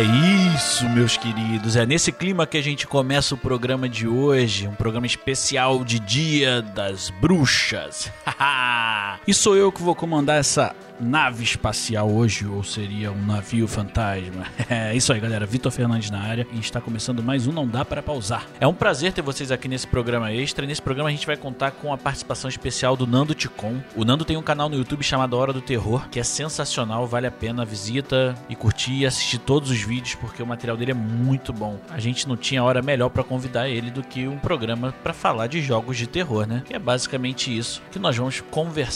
É isso, meus queridos. É nesse clima que a gente começa o programa de hoje, um programa especial de Dia das Bruxas. e sou eu que vou comandar essa nave espacial hoje, ou seria um navio fantasma. É isso aí, galera. Vitor Fernandes na área e está começando mais um Não Dá Para Pausar. É um prazer ter vocês aqui nesse programa extra. Nesse programa a gente vai contar com a participação especial do Nando Ticon. O Nando tem um canal no YouTube chamado Hora do Terror, que é sensacional, vale a pena. Visita e curtir e assistir todos os vídeos, porque o material dele é muito bom. A gente não tinha hora melhor para convidar ele do que um programa para falar de jogos de terror, né? Que é basicamente isso que nós vamos conversar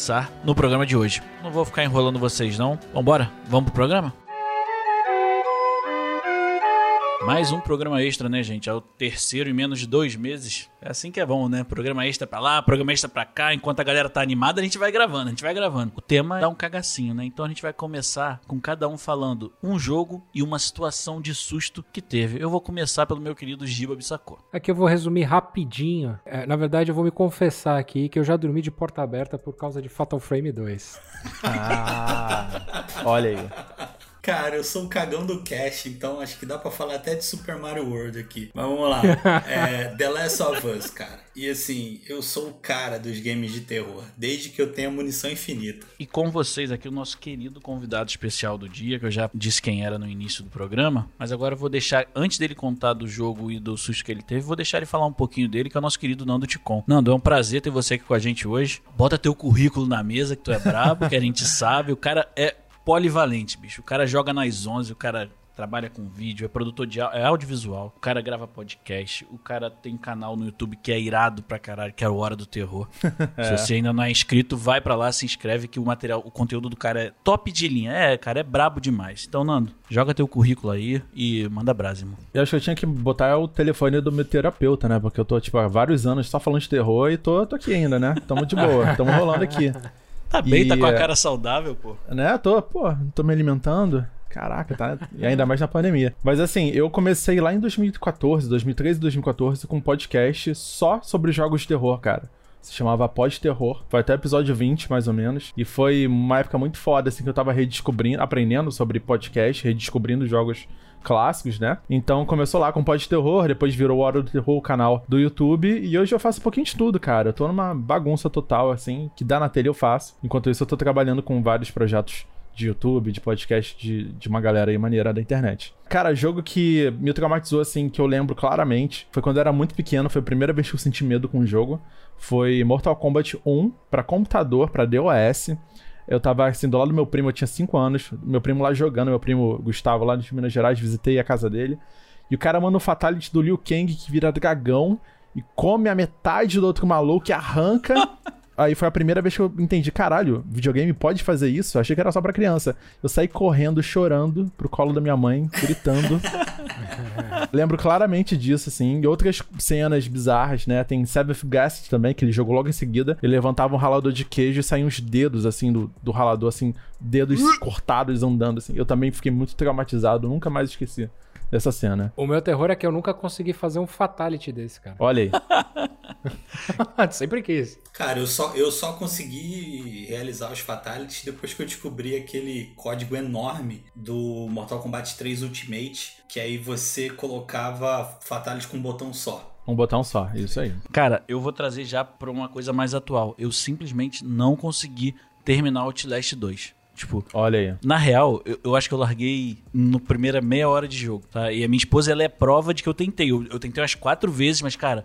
no programa de hoje. Não vou ficar enrolando vocês não. Vambora? Vamos pro programa? Mais um programa extra, né, gente? É o terceiro em menos de dois meses. É assim que é bom, né? Programa extra pra lá, programa extra pra cá. Enquanto a galera tá animada, a gente vai gravando, a gente vai gravando. O tema dá um cagacinho, né? Então a gente vai começar com cada um falando um jogo e uma situação de susto que teve. Eu vou começar pelo meu querido Giba Bissacô. Aqui eu vou resumir rapidinho. É, na verdade, eu vou me confessar aqui que eu já dormi de porta aberta por causa de Fatal Frame 2. Ah, olha aí. Cara, eu sou o cagão do cast, então acho que dá pra falar até de Super Mario World aqui. Mas vamos lá. É, The Last of Us, cara. E assim, eu sou o cara dos games de terror, desde que eu tenha munição infinita. E com vocês aqui o nosso querido convidado especial do dia, que eu já disse quem era no início do programa, mas agora eu vou deixar, antes dele contar do jogo e do susto que ele teve, vou deixar ele falar um pouquinho dele, que é o nosso querido Nando Ticon. Nando, é um prazer ter você aqui com a gente hoje. Bota teu currículo na mesa, que tu é brabo, que a gente sabe. O cara é polivalente, bicho. O cara joga nas 11, o cara trabalha com vídeo, é produtor de é audiovisual, o cara grava podcast, o cara tem canal no YouTube que é irado pra caralho, que é o Hora do Terror. é. Se você ainda não é inscrito, vai pra lá, se inscreve que o material, o conteúdo do cara é top de linha. É, cara, é brabo demais. Então, Nando, joga teu currículo aí e manda brasa, irmão. Eu acho que eu tinha que botar o telefone do meu terapeuta, né? Porque eu tô, tipo, há vários anos só falando de terror e tô, tô aqui ainda, né? Tamo de boa, tamo rolando aqui. Tá bem, e, tá com a cara saudável, pô. Né, tô, pô, tô me alimentando. Caraca, tá? E ainda mais na pandemia. Mas assim, eu comecei lá em 2014, 2013 e 2014 com um podcast só sobre jogos de terror, cara. Se chamava Pode Terror. Foi até o episódio 20, mais ou menos. E foi uma época muito foda, assim, que eu tava redescobrindo, aprendendo sobre podcast, redescobrindo jogos clássicos, né? Então começou lá com Pode Terror, depois virou Hora do Terror, o canal do YouTube, e hoje eu faço um pouquinho de tudo, cara. Eu tô numa bagunça total, assim, que dá na telha eu faço. Enquanto isso, eu tô trabalhando com vários projetos de YouTube, de podcast de, de uma galera aí maneira da internet. Cara, jogo que me traumatizou, assim, que eu lembro claramente, foi quando eu era muito pequeno, foi a primeira vez que eu senti medo com o jogo. Foi Mortal Kombat 1 para computador, para DOS. Eu tava assim, do lado do meu primo, eu tinha 5 anos, meu primo lá jogando, meu primo Gustavo lá de Minas Gerais, visitei a casa dele. E o cara manda o Fatality do Liu Kang que vira dragão e come a metade do outro maluco e arranca. Aí foi a primeira vez que eu entendi, caralho, videogame pode fazer isso? Eu achei que era só pra criança. Eu saí correndo, chorando pro colo da minha mãe, gritando. Lembro claramente disso, assim. E outras cenas bizarras, né? Tem Seventh Guest também, que ele jogou logo em seguida. Ele levantava um ralador de queijo e saíam os dedos, assim, do, do ralador, assim, dedos cortados andando, assim. Eu também fiquei muito traumatizado, nunca mais esqueci dessa cena. O meu terror é que eu nunca consegui fazer um fatality desse, cara. Olha aí. Sempre quis. Cara, eu só, eu só consegui realizar os fatalities depois que eu descobri aquele código enorme do Mortal Kombat 3 Ultimate, que aí você colocava fatality com um botão só. Um botão só, isso aí. Cara, eu vou trazer já pra uma coisa mais atual. Eu simplesmente não consegui terminar Outlast 2. Tipo, olha aí. Na real, eu, eu, acho que eu larguei no primeira meia hora de jogo, tá? E a minha esposa, ela é prova de que eu tentei. Eu, eu tentei umas quatro vezes, mas, cara,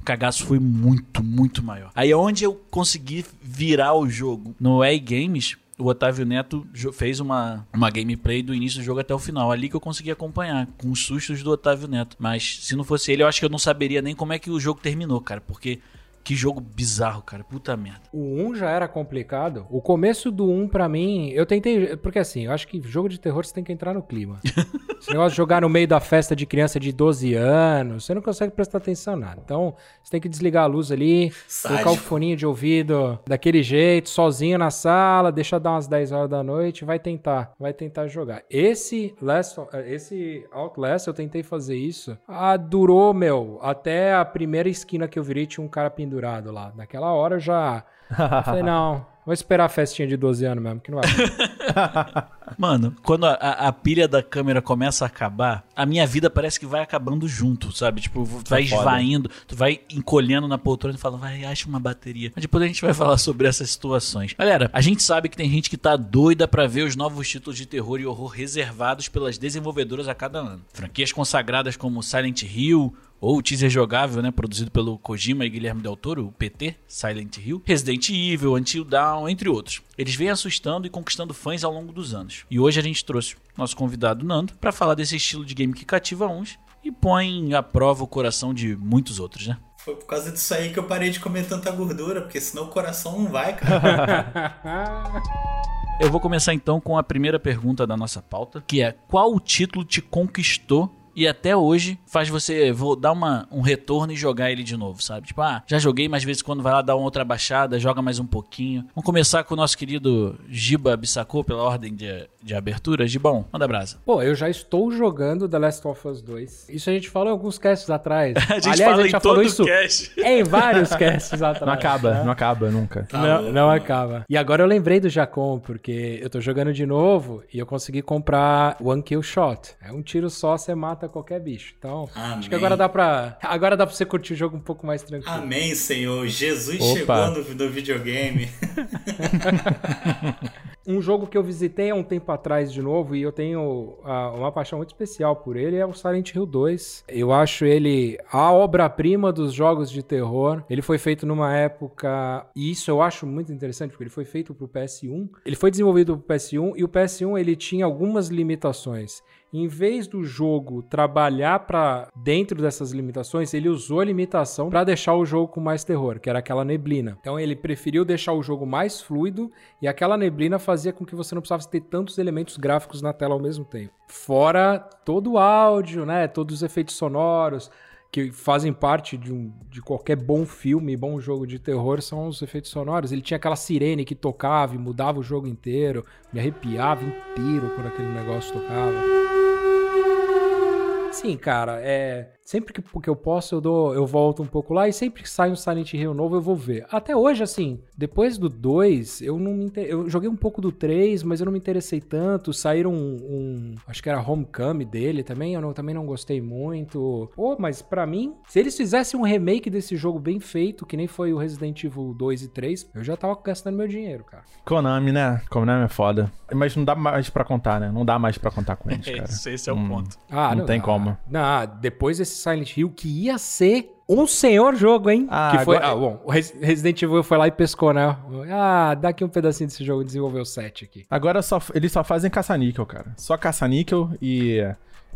o cagaço foi muito, muito maior. Aí onde eu consegui virar o jogo. No EA Games, o Otávio Neto fez uma, uma gameplay do início do jogo até o final. Ali que eu consegui acompanhar, com os sustos do Otávio Neto. Mas se não fosse ele, eu acho que eu não saberia nem como é que o jogo terminou, cara. Porque que jogo bizarro, cara. Puta merda. O 1 já era complicado. O começo do 1, pra mim, eu tentei. Porque assim, eu acho que jogo de terror você tem que entrar no clima. Esse negócio de jogar no meio da festa de criança de 12 anos, você não consegue prestar atenção nada. Então, você tem que desligar a luz ali, Sádico. colocar o foninho de ouvido daquele jeito, sozinho na sala, deixa dar umas 10 horas da noite, vai tentar. Vai tentar jogar. Esse Last, esse Outlast, eu tentei fazer isso. Ah, durou, meu, até a primeira esquina que eu virei tinha um cara pendurado pendurado lá. Naquela hora eu já eu falei, não, vou esperar a festinha de 12 anos mesmo, que não vai. Mano, quando a, a, pilha da câmera começa a acabar, a minha vida parece que vai acabando junto, sabe? Tipo, vai foda. esvaindo, tu vai encolhendo na poltrona e fala, vai, acha uma bateria. Mas depois a gente vai falar sobre essas situações. Galera, a gente sabe que tem gente que tá doida pra ver os novos títulos de terror e horror reservados pelas desenvolvedoras a cada ano. Franquias consagradas como Silent Hill, ou o teaser jogável, né, produzido pelo Kojima e Guilherme Del Toro, o PT, Silent Hill, Resident Evil, Until Dawn, entre outros. Eles vêm assustando e conquistando fãs ao longo dos anos. E hoje a gente trouxe nosso convidado Nando para falar desse estilo de game que cativa uns e põe à prova o coração de muitos outros, né? Foi por causa disso aí que eu parei de comer tanta gordura, porque senão o coração não vai, cara. Eu vou começar então com a primeira pergunta da nossa pauta, que é qual o título te conquistou e até hoje faz você vou dar uma, um retorno e jogar ele de novo, sabe? Tipo, ah, já joguei, mas às vezes quando vai lá dar uma outra baixada, joga mais um pouquinho. Vamos começar com o nosso querido Giba Bissacô, pela ordem de, de abertura. Gibão, manda brasa. Pô, eu já estou jogando The Last of Us 2. Isso a gente falou em alguns casts atrás. A gente Aliás, fala a gente em já falou todo isso cast. em vários casts atrás. Não acaba, né? não acaba nunca. Tá não, louco, não mano. acaba. E agora eu lembrei do Jacon, porque eu tô jogando de novo e eu consegui comprar One Kill Shot. É um tiro só, você mata qualquer bicho. Então, Amém. acho que agora dá pra. Agora dá pra você curtir o jogo um pouco mais tranquilo. Amém, Senhor. Jesus Opa. chegou no, no videogame. Um jogo que eu visitei há um tempo atrás de novo e eu tenho ah, uma paixão muito especial por ele é o Silent Hill 2. Eu acho ele a obra-prima dos jogos de terror. Ele foi feito numa época, e isso eu acho muito interessante, porque ele foi feito pro PS1. Ele foi desenvolvido pro PS1 e o PS1 ele tinha algumas limitações. Em vez do jogo trabalhar para dentro dessas limitações, ele usou a limitação para deixar o jogo com mais terror, que era aquela neblina. Então ele preferiu deixar o jogo mais fluido e aquela neblina fazia com que você não precisasse ter tantos elementos gráficos na tela ao mesmo tempo. Fora todo o áudio, né, todos os efeitos sonoros que fazem parte de, um, de qualquer bom filme, bom jogo de terror, são os efeitos sonoros. Ele tinha aquela sirene que tocava e mudava o jogo inteiro, me arrepiava inteiro quando aquele negócio tocava. Sim, cara, é. Sempre que, que eu posso, eu dou, eu volto um pouco lá e sempre que sai um Silent Hill novo, eu vou ver. Até hoje, assim, depois do 2, eu não me inter... Eu joguei um pouco do 3, mas eu não me interessei tanto. Saíram um. um- acho que era Homecoming dele também, eu não- também não gostei muito. Pô, mas pra mim, se eles fizessem um remake desse jogo bem feito, que nem foi o Resident Evil 2 e 3, eu já tava gastando meu dinheiro, cara. Konami, né? Konami é foda. Mas não dá mais pra contar, né? Não dá mais pra contar com eles, cara. Esse, esse é o Hum. ponto. Ah, Não tem dá. como. Não, depois desse Silent Hill, que ia ser um senhor jogo, hein? Ah, que foi. agora- Ah, bom, o Res- Resident Evil foi lá e pescou, né? Ah, dá aqui um pedacinho desse jogo e desenvolveu 7 aqui. Agora só, eles só fazem caça-níquel, cara. Só caça-níquel e,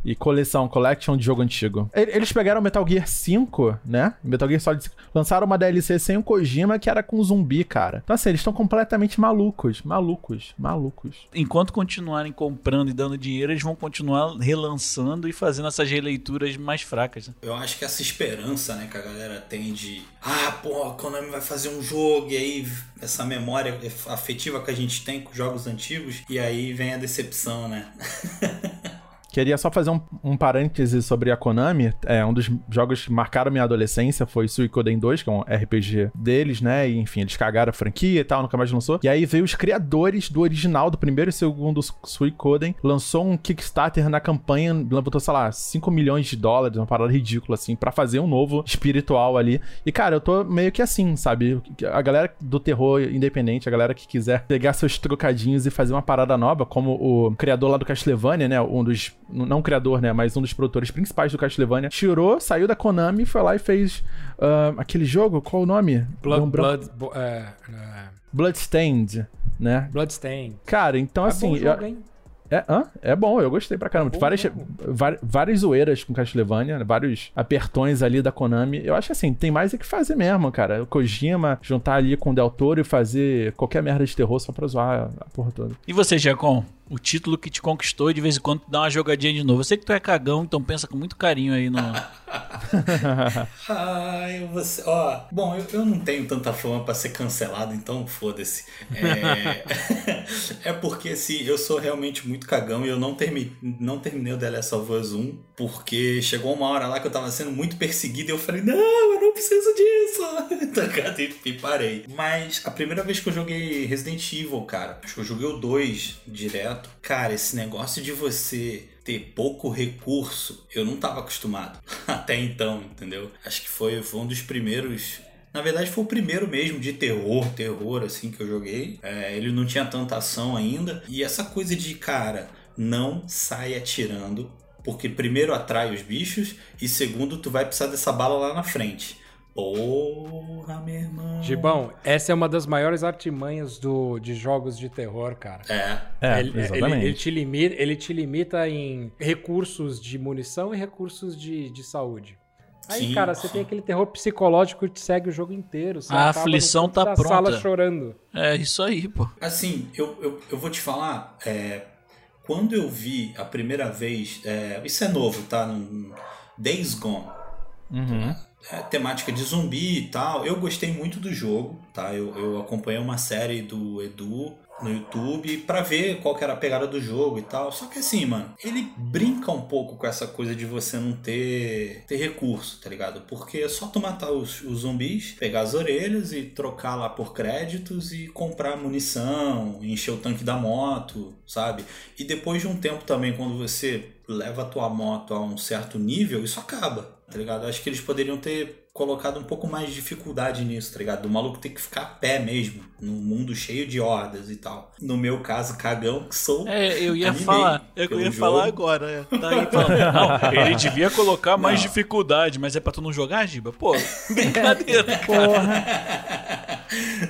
e coleção, collection de jogo antigo. Eles pegaram Metal Gear 5, né? Metal Gear Solid 5. Lançaram uma DLC sem o Kojima que era com zumbi, cara. Então assim, eles estão completamente malucos. Malucos. Malucos. Enquanto continuarem comprando e dando dinheiro, eles vão continuar relançando e fazendo essas releituras mais fracas. Né? Eu acho que essa esperança, né, que a galera tem de. Ah, pô, a Konami vai fazer um jogo, e aí essa memória afetiva que a gente tem com jogos antigos, e aí vem a decepção, né? Queria só fazer um, um parêntese sobre a Konami. É, um dos jogos que marcaram minha adolescência foi Suikoden 2, que é um RPG deles, né? E, enfim, eles cagaram a franquia e tal, nunca mais lançou. E aí veio os criadores do original, do primeiro e segundo Suikoden, lançou um Kickstarter na campanha, botou, sei lá, 5 milhões de dólares, uma parada ridícula, assim, pra fazer um novo espiritual ali. E, cara, eu tô meio que assim, sabe? A galera do terror independente, a galera que quiser pegar seus trocadinhos e fazer uma parada nova, como o criador lá do Castlevania, né? Um dos. Não o criador, né? Mas um dos produtores principais do Castlevania, tirou, saiu da Konami, foi lá e fez ah, aquele jogo, qual o nome? Blood, um. Blood, bo- é, é, Bloodstained, né? Bloodstain. Cara, então É assim. bom eu- jogo, hein? é, hã? é bom, eu gostei pra caramba. bom várias, var- várias zoeiras com Castlevania, né? vários apertões ali da Konami. Eu acho assim, tem mais é que fazer mesmo, cara. O Kojima juntar ali com o Del Toro e fazer qualquer merda de terror só pra zoar a porra toda. E você, Giacom? O título que te conquistou e de vez em quando dá uma jogadinha de novo. Eu sei que tu é cagão, então pensa com muito carinho aí no. Ai, você. Ó, bom, eu, eu não tenho tanta fama pra ser cancelado, então foda-se. É... é porque assim, eu sou realmente muito cagão e eu não, termi... não terminei o The Last of Us 1 porque chegou uma hora lá que eu tava sendo muito perseguido e eu falei, não, eu não preciso disso. tá? E parei. Mas a primeira vez que eu joguei Resident Evil, cara, acho que eu joguei o 2 direto. Cara, esse negócio de você ter pouco recurso, eu não estava acostumado até então, entendeu? Acho que foi, foi um dos primeiros. Na verdade, foi o primeiro mesmo de terror, terror, assim, que eu joguei. É, ele não tinha tanta ação ainda. E essa coisa de, cara, não sai atirando, porque primeiro atrai os bichos e segundo, tu vai precisar dessa bala lá na frente. Porra, meu irmão. Gibão, essa é uma das maiores artimanhas do, de jogos de terror, cara. É. É, ele, exatamente. Ele, ele te limita, ele te limita em recursos de munição e recursos de, de saúde. Aí, Sim, cara, você sim. tem aquele terror psicológico que te segue o jogo inteiro. Você A aflição tá da pronta. sala chorando. É isso aí, pô. Assim, eu, eu, eu vou te falar, é, quando eu vi a primeira vez, é, isso é novo, tá? No Days Gone, Uhum. É, temática de zumbi e tal, eu gostei muito do jogo, tá? Eu, eu acompanhei uma série do Edu no YouTube pra ver qual que era a pegada do jogo e tal. Só que assim, mano, ele brinca um pouco com essa coisa de você não ter, ter recurso, tá ligado? Porque é só tu matar os, os zumbis, pegar as orelhas e trocar lá por créditos e comprar munição, encher o tanque da moto, sabe? E depois de um tempo também, quando você leva a tua moto a um certo nível, isso acaba, tá ligado? Acho que eles poderiam ter colocado um pouco mais de dificuldade nisso, tá ligado? Do maluco ter que ficar a pé mesmo, num mundo cheio de hordas e tal. No meu caso, cagão, que sou. É, eu ia falar. Eu pelo ia jogo. falar agora. É. Tá aí. Não, ele devia colocar mais dificuldade, mas é pra tu não jogar, Giba? Pô, brincadeira.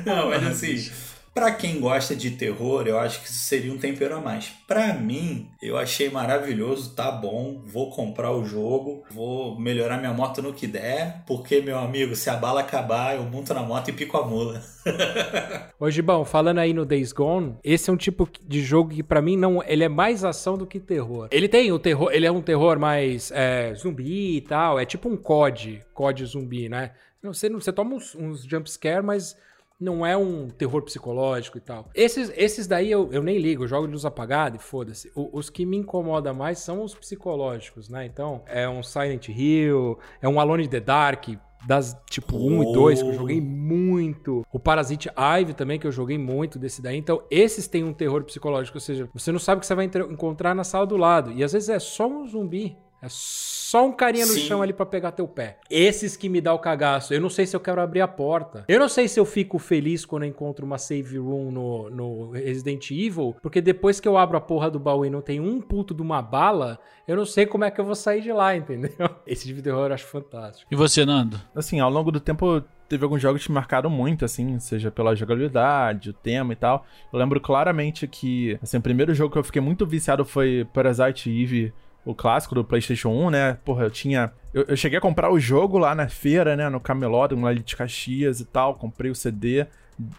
Não, mas assim, pra quem gosta de terror, eu acho que isso seria um tempero a mais. Pra mim, eu achei maravilhoso, tá bom, vou comprar o jogo, vou melhorar minha moto no que der, porque, meu amigo, se a bala acabar, eu monto na moto e pico a mula. Ô, Gibão, falando aí no Days Gone, esse é um tipo de jogo que pra mim não, ele é mais ação do que terror. Ele tem o terror, ele é um terror mais é, zumbi e tal, é tipo um COD, COD zumbi, né? Você, você toma uns, uns jumpscare, mas não é um terror psicológico e tal. Esses, esses daí eu, eu nem ligo, eu jogo de luz apagada e foda-se. Os que me incomodam mais são os psicológicos, né? Então, é um Silent Hill, é um Alone in the Dark, das tipo 1 e 2 que eu joguei muito. O Parasite Eve também, que eu joguei muito desse daí. Então, esses têm um terror psicológico, ou seja, você não sabe o que você vai encontrar na sala do lado. E às vezes é só um zumbi. É só um carinha no Sim. chão ali pra pegar teu pé. Esses que me dá o cagaço. Eu não sei se eu quero abrir a porta. Eu não sei se eu fico feliz quando eu encontro uma save room no, no Resident Evil, porque depois que eu abro a porra do baú e não tem um puto de uma bala, eu não sei como é que eu vou sair de lá, entendeu? Esse tipo de terror eu acho fantástico. E você, Nando? Assim, ao longo do tempo teve alguns jogos que me marcaram muito, assim, seja pela jogabilidade, o tema e tal. Eu lembro claramente que, assim, o primeiro jogo que eu fiquei muito viciado foi Parasite Eve, o clássico do PlayStation 1, né? Porra, eu tinha. Eu, eu cheguei a comprar o jogo lá na feira, né? No Camelódromo, lá de Caxias e tal. Comprei o CD.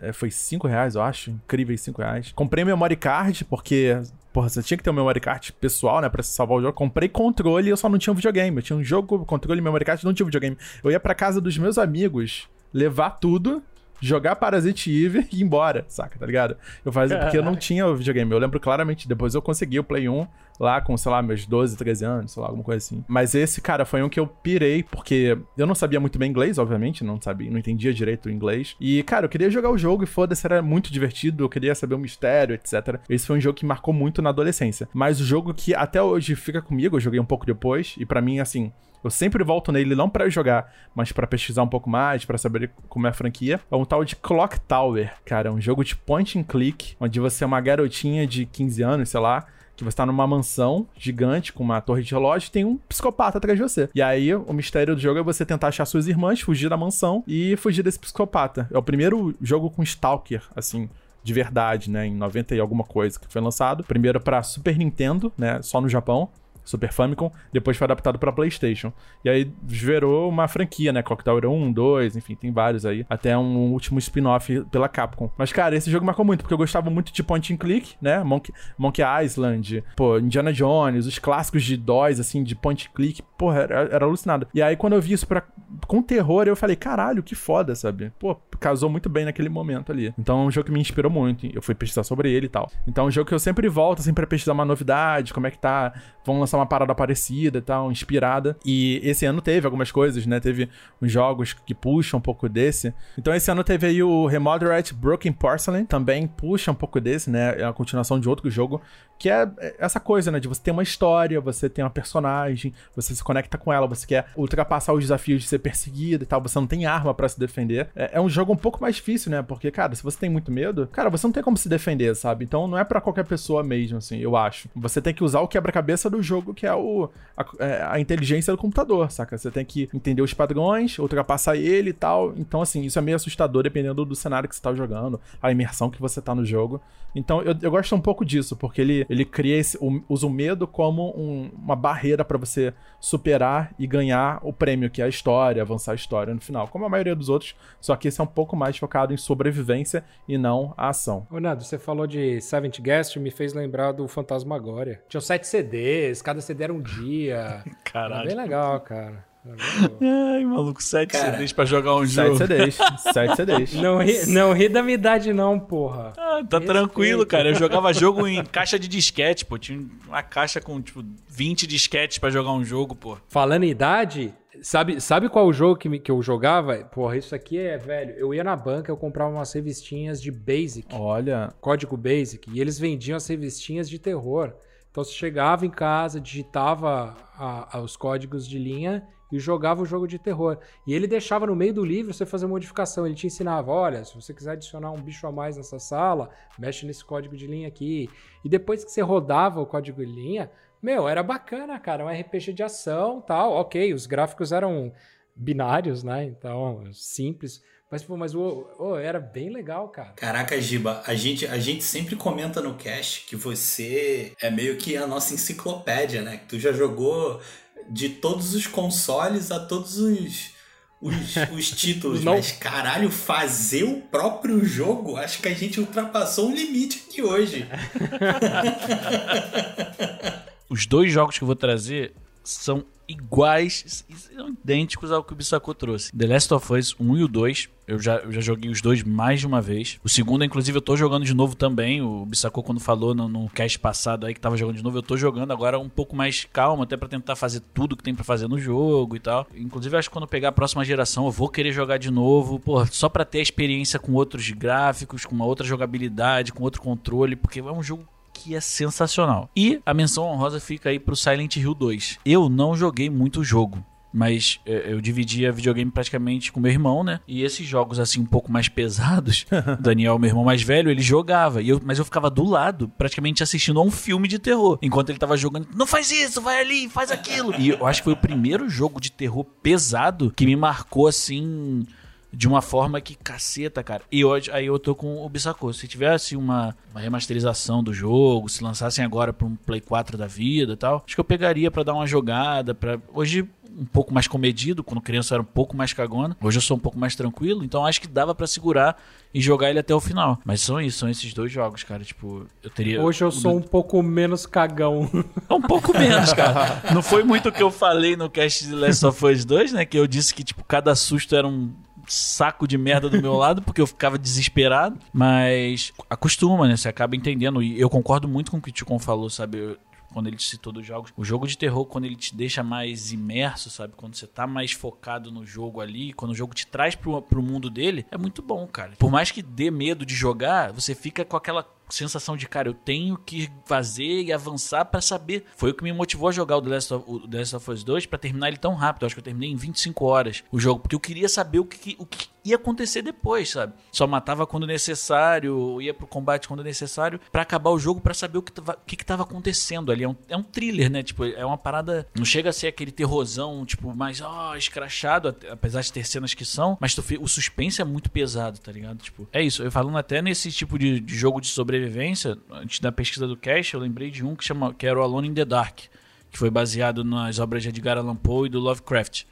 é, foi 5 reais, eu acho. Incríveis 5 reais. Comprei memory card, porque. Porra, você tinha que ter um memory card pessoal, né? Pra salvar o jogo. Comprei controle e eu só não tinha um videogame. Eu tinha um jogo, controle e memory card, não tinha um videogame. Eu ia pra casa dos meus amigos levar tudo, jogar Parasite Eve e ir embora, saca, tá ligado? Eu fazia porque eu não tinha o videogame. Eu lembro claramente, depois eu consegui o Play 1 lá com, sei lá, meus 12, 13 anos, sei lá, alguma coisa assim. Mas esse, cara, foi um que eu pirei, porque eu não sabia muito bem inglês, obviamente, não sabia, não entendia direito o inglês. E, cara, eu queria jogar o jogo e foda-se, era muito divertido, eu queria saber o mistério, etc. Esse foi um jogo que marcou muito na adolescência. Mas o jogo que até hoje fica comigo, eu joguei um pouco depois, e pra mim, assim, eu sempre volto nele não pra jogar, mas pra pesquisar um pouco mais, pra saber como é a franquia. É um tal de Clock Tower, cara, é um jogo de point and click, onde você é uma garotinha de 15 anos, sei lá, que você tá numa mansão gigante com uma torre de relógio e tem um psicopata atrás de você. E aí, o mistério do jogo é você tentar achar suas irmãs, fugir da mansão e fugir desse psicopata. É o primeiro jogo com Stalker, assim, de verdade, né, em 90 e alguma coisa que foi lançado. Primeiro pra Super Nintendo, né, só no Japão. Super Famicom, depois foi adaptado pra PlayStation. E aí virou uma franquia, né? Clock Tower 1, 2, enfim, tem vários aí. Até um último spin-off pela Capcom. Mas, cara, esse jogo marcou muito, porque eu gostava muito de point and click, né? Monkey, Monkey Island, pô, Indiana Jones, os clássicos de DOS, assim, de point and click. Porra, era, era alucinado. E aí, quando eu vi isso pra, com terror, eu falei, caralho, que foda, sabe? Pô, casou muito bem naquele momento ali. Então é um jogo que me inspirou muito. Eu fui pesquisar sobre ele e tal. Então é um jogo que eu sempre volto, assim, pra pesquisar uma novidade, como é que tá. Vão lançar uma parada parecida e tal, inspirada. E esse ano teve algumas coisas, né? Teve uns jogos que puxam um pouco desse. Então esse ano teve aí o Remoderate Broken Porcelain, também puxa um pouco desse, né? É a continuação de outro jogo, que é essa coisa, né? De você ter uma história, você tem uma personagem, você se conecta com ela, você quer ultrapassar os desafios de ser perseguido e tal, você não tem arma para se defender. É, é, um jogo um pouco mais difícil, né? Porque, cara, se você tem muito medo, cara, você não tem como se defender, sabe? Então não é para qualquer pessoa mesmo, assim, eu acho. Você tem que usar o quebra-cabeça do jogo, que é o a, é, a, inteligência do computador, saca? Você tem que entender os padrões, ultrapassar ele e tal. Então, assim, isso é meio assustador dependendo do cenário que você tá jogando, a imersão que você tá no jogo. Então, eu, eu gosto um pouco disso, porque ele, ele cria esse, usa o medo como um, uma barreira para você superar e ganhar o prêmio, que é a história, avançar a história no final. Como a maioria dos outros, só que esse é um pouco mais focado em sobrevivência e não a ação. Ô, Nando, você falou de Seventh Guest, me fez lembrar do Fantasmagória. Tinha sete CDs, cada CD era um dia. Caralho. Era bem legal, cara. Ai, maluco, sete Cara, CDs pra jogar um sete jogo. CDs, sete CDs. Não ri, não ri da minha idade não, porra. Ah, tá Respeito. tranquilo, cara. Eu jogava jogo em caixa de disquete, pô. Tinha uma caixa com, tipo, 20 disquetes pra jogar um jogo, pô. Falando em idade, Sabe, sabe qual o jogo que, me, que eu jogava? Porra, isso aqui é, velho. Eu ia na banca, eu comprava umas revistinhas de Basic. Olha. Código Basic. E eles vendiam as revistinhas de terror. Então você chegava em casa, digitava a, a, os códigos de linha e jogava o jogo de terror. E ele deixava no meio do livro você fazer modificação. Ele te ensinava: olha, se você quiser adicionar um bicho a mais nessa sala, mexe nesse código de linha aqui. E depois que você rodava o código de linha, meu, era bacana, cara. Um RPG de ação tal. Ok, os gráficos eram binários, né? Então, simples. Mas, pô, mas o, oh, era bem legal, cara. Caraca, Giba, a gente, a gente sempre comenta no cast que você é meio que a nossa enciclopédia, né? Que tu já jogou de todos os consoles a todos os, os, os títulos. Não. Mas, caralho, fazer o próprio jogo, acho que a gente ultrapassou um limite aqui hoje. os dois jogos que eu vou trazer são iguais, idênticos ao que o Bissaco trouxe. The Last of Us 1 e o 2, eu já, eu já joguei os dois mais de uma vez. O segundo, inclusive, eu tô jogando de novo também. O Bissaco, quando falou no, no cast passado aí que tava jogando de novo, eu tô jogando agora um pouco mais calmo, até para tentar fazer tudo que tem para fazer no jogo e tal. Inclusive, acho que quando pegar a próxima geração, eu vou querer jogar de novo, pô, só pra ter a experiência com outros gráficos, com uma outra jogabilidade, com outro controle, porque é um jogo que é sensacional. E a menção honrosa fica aí pro Silent Hill 2. Eu não joguei muito o jogo, mas é, eu dividia videogame praticamente com meu irmão, né? E esses jogos assim um pouco mais pesados, Daniel, meu irmão mais velho, ele jogava, e eu, mas eu ficava do lado, praticamente assistindo a um filme de terror, enquanto ele tava jogando, não faz isso, vai ali, faz aquilo. E eu acho que foi o primeiro jogo de terror pesado que me marcou assim de uma forma que caceta, cara. E hoje aí eu tô com o Bissacô. Se tivesse uma, uma remasterização do jogo, se lançassem agora para um Play 4 da vida e tal, acho que eu pegaria para dar uma jogada, para hoje um pouco mais comedido, quando criança era um pouco mais cagona. Hoje eu sou um pouco mais tranquilo, então acho que dava para segurar e jogar ele até o final. Mas são isso, são esses dois jogos, cara. Tipo, eu teria. Hoje eu sou um pouco menos cagão. Um pouco menos, cara. Não foi muito o que eu falei no cast de Last of Us 2, né? Que eu disse que, tipo, cada susto era um saco de merda do meu lado, porque eu ficava desesperado. Mas acostuma, né? Você acaba entendendo. E eu concordo muito com o que o Ticon falou, sabe? quando ele citou dos jogos. O jogo de terror, quando ele te deixa mais imerso, sabe? Quando você tá mais focado no jogo ali, quando o jogo te traz pro, pro mundo dele, é muito bom, cara. Por mais que dê medo de jogar, você fica com aquela sensação de, cara, eu tenho que fazer e avançar para saber. Foi o que me motivou a jogar o The Last of, o The Last of Us 2 para terminar ele tão rápido. Eu acho que eu terminei em 25 horas o jogo, porque eu queria saber o que, o que ia acontecer depois, sabe? Só matava quando necessário, ia pro combate quando necessário, para acabar o jogo para saber o que, tava, o que, que tava acontecendo ali. É um, é um thriller, né? Tipo, é uma parada. Não chega a ser aquele terrorzão, tipo, mais, ó, oh, escrachado, apesar de ter cenas que são, mas tu, o suspense é muito pesado, tá ligado? Tipo, é isso. Eu falando até nesse tipo de, de jogo de sobrevivência, antes da pesquisa do Cash, eu lembrei de um que, chama, que era o Alone in the Dark que foi baseado nas obras de Edgar Allan Poe e do Lovecraft.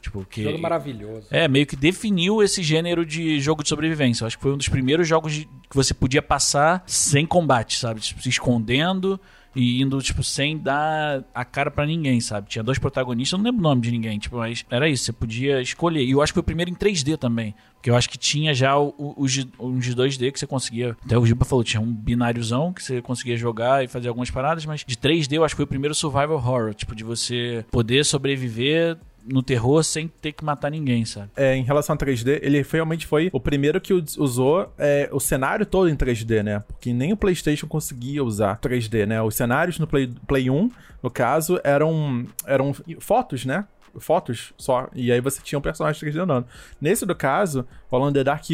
Tipo, que Jogo maravilhoso. é, meio que definiu esse gênero de jogo de sobrevivência. Eu acho que foi um dos primeiros jogos de- que você podia passar sem combate, sabe? Tipo, se escondendo e indo, tipo, sem dar a cara pra ninguém, sabe? Tinha dois protagonistas, eu não lembro o nome de ninguém, tipo, mas era isso, você podia escolher. E eu acho que foi o primeiro em 3D também. Porque eu acho que tinha já uns de 2D que você conseguia. Até o Giba falou, tinha um bináriozão que você conseguia jogar e fazer algumas paradas, mas de 3D eu acho que foi o primeiro survival horror, tipo, de você poder sobreviver no terror sem ter que matar ninguém, sabe? É, em relação a 3D, ele realmente foi o primeiro que us- usou é, o cenário todo em 3D, né? Porque nem o PlayStation conseguia usar 3D, né? Os cenários no Play, Play 1, no caso, eram, eram fotos, né? Fotos só. E aí você tinha um personagem 3D andando. Nesse do caso, o Alan the Dark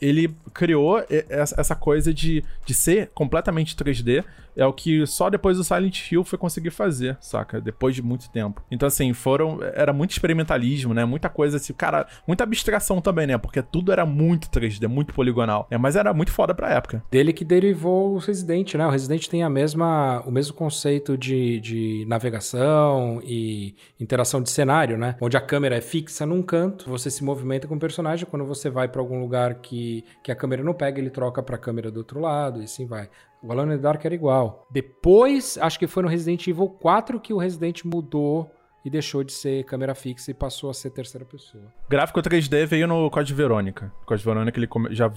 ele criou essa coisa de, de ser completamente 3D. É o que só depois do Silent Hill foi conseguir fazer, saca? Depois de muito tempo. Então, assim, foram. Era muito experimentalismo, né? Muita coisa assim, cara, muita abstração também, né? Porque tudo era muito 3D, muito poligonal. É, mas era muito foda pra época. Dele que derivou o Resident, né? O Resident tem a mesma, o mesmo conceito de, de navegação e interação de cenário, né? Onde a câmera é fixa num canto, você se movimenta com o personagem. Quando você vai pra algum lugar que, que a câmera não pega, ele troca pra câmera do outro lado e assim vai. O Alone in the Dark era igual. Depois, acho que foi no Resident Evil 4 que o Resident mudou e deixou de ser câmera fixa e passou a ser terceira pessoa. O gráfico 3D veio no Code Verônica. O Code Verônica, ele come- já.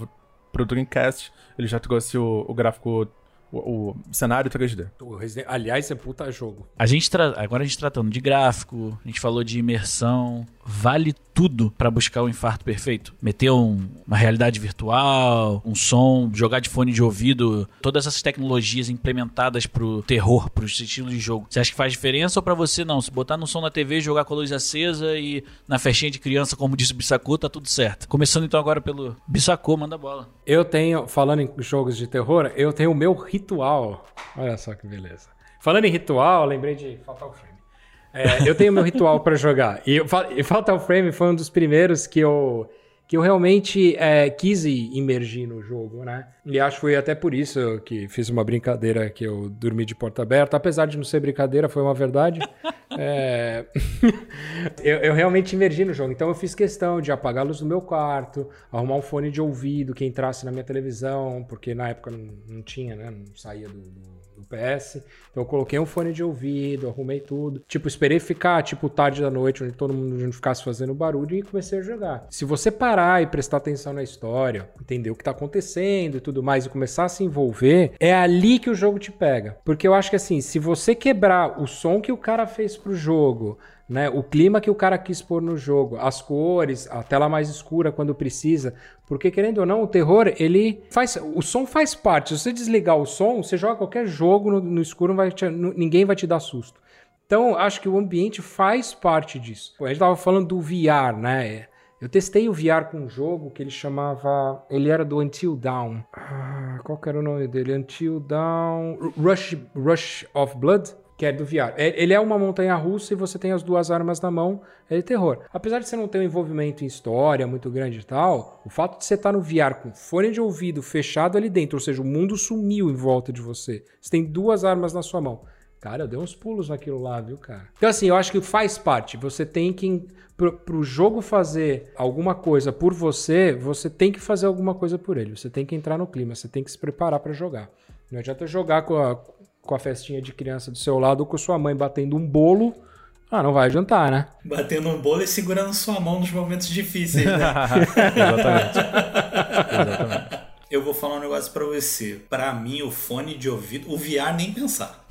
Pro Dreamcast, ele já trouxe o, o gráfico. O, o cenário 3D. O Resident- Aliás, é puta jogo. A gente tra... Agora a gente tratando de gráfico, a gente falou de imersão. Vale tudo pra buscar o infarto perfeito? Meter um- uma realidade virtual, um som, jogar de fone de ouvido, todas essas tecnologias implementadas pro terror, pro estilo de jogo. Você acha que faz diferença ou pra você não? Se botar no som na TV, jogar com a luz acesa e na festinha de criança, como disse o Bissacô, tá tudo certo. Começando então agora pelo Bissacô, manda bola. Eu tenho, falando em jogos de terror, eu tenho o meu ritual. Olha só que beleza. Falando em ritual, lembrei de Fatal Frame. É, eu tenho meu ritual pra jogar. E, e Fatal Frame foi um dos primeiros que eu, que eu realmente é, quis ir imergir no jogo, né? E acho que foi até por isso que fiz uma brincadeira que eu dormi de porta aberta. Apesar de não ser brincadeira, foi uma verdade. É, eu, eu realmente imergi no jogo. Então eu fiz questão de apagar a luz do meu quarto, arrumar um fone de ouvido que entrasse na minha televisão, porque na época não, não tinha, né? Não saía do, do- do PS. Então eu coloquei um fone de ouvido, arrumei tudo. Tipo, esperei ficar, tipo, tarde da noite, onde todo mundo não ficasse fazendo barulho e comecei a jogar. Se você parar e prestar atenção na história, entender o que tá acontecendo e tudo mais, e começar a se envolver, é ali que o jogo te pega. Porque eu acho que assim, se você quebrar o som que o cara fez pro jogo, né? O clima que o cara quis pôr no jogo, as cores, a tela mais escura quando precisa, porque querendo ou não, o terror, ele faz, o som faz parte. Se você desligar o som, você joga qualquer jogo no, no escuro, vai te- não- ninguém vai te dar susto. Então, acho que o ambiente faz parte disso. A gente tava falando do VR, né? Eu testei o VR com um jogo que ele chamava. Ele era do Until Dawn. Ah, qual que era o nome dele? Until Dawn. Rush, Rush of Blood? Que é do VR. É- Ele é uma montanha russa e você tem as duas armas na mão. É de terror. Apesar de você não ter um envolvimento em história muito grande e tal, o fato de você estar no VR com fone de ouvido fechado ali dentro, ou seja, o mundo sumiu em volta de você. Você tem duas armas na sua mão. Cara, eu dei uns pulos naquilo lá, viu, cara? Então, assim, eu acho que faz parte. Você tem que. Pro, pro jogo fazer alguma coisa por você, você tem que fazer alguma coisa por ele. Você tem que entrar no clima, você tem que se preparar pra jogar. Não adianta jogar com a, com a festinha de criança do seu lado ou com sua mãe batendo um bolo. Ah, não vai adiantar, né? Batendo um bolo e segurando sua mão nos momentos difíceis, né? Exatamente. Exatamente. Eu vou falar um negócio pra você. Pra mim, o fone de ouvido, o VR nem pensar.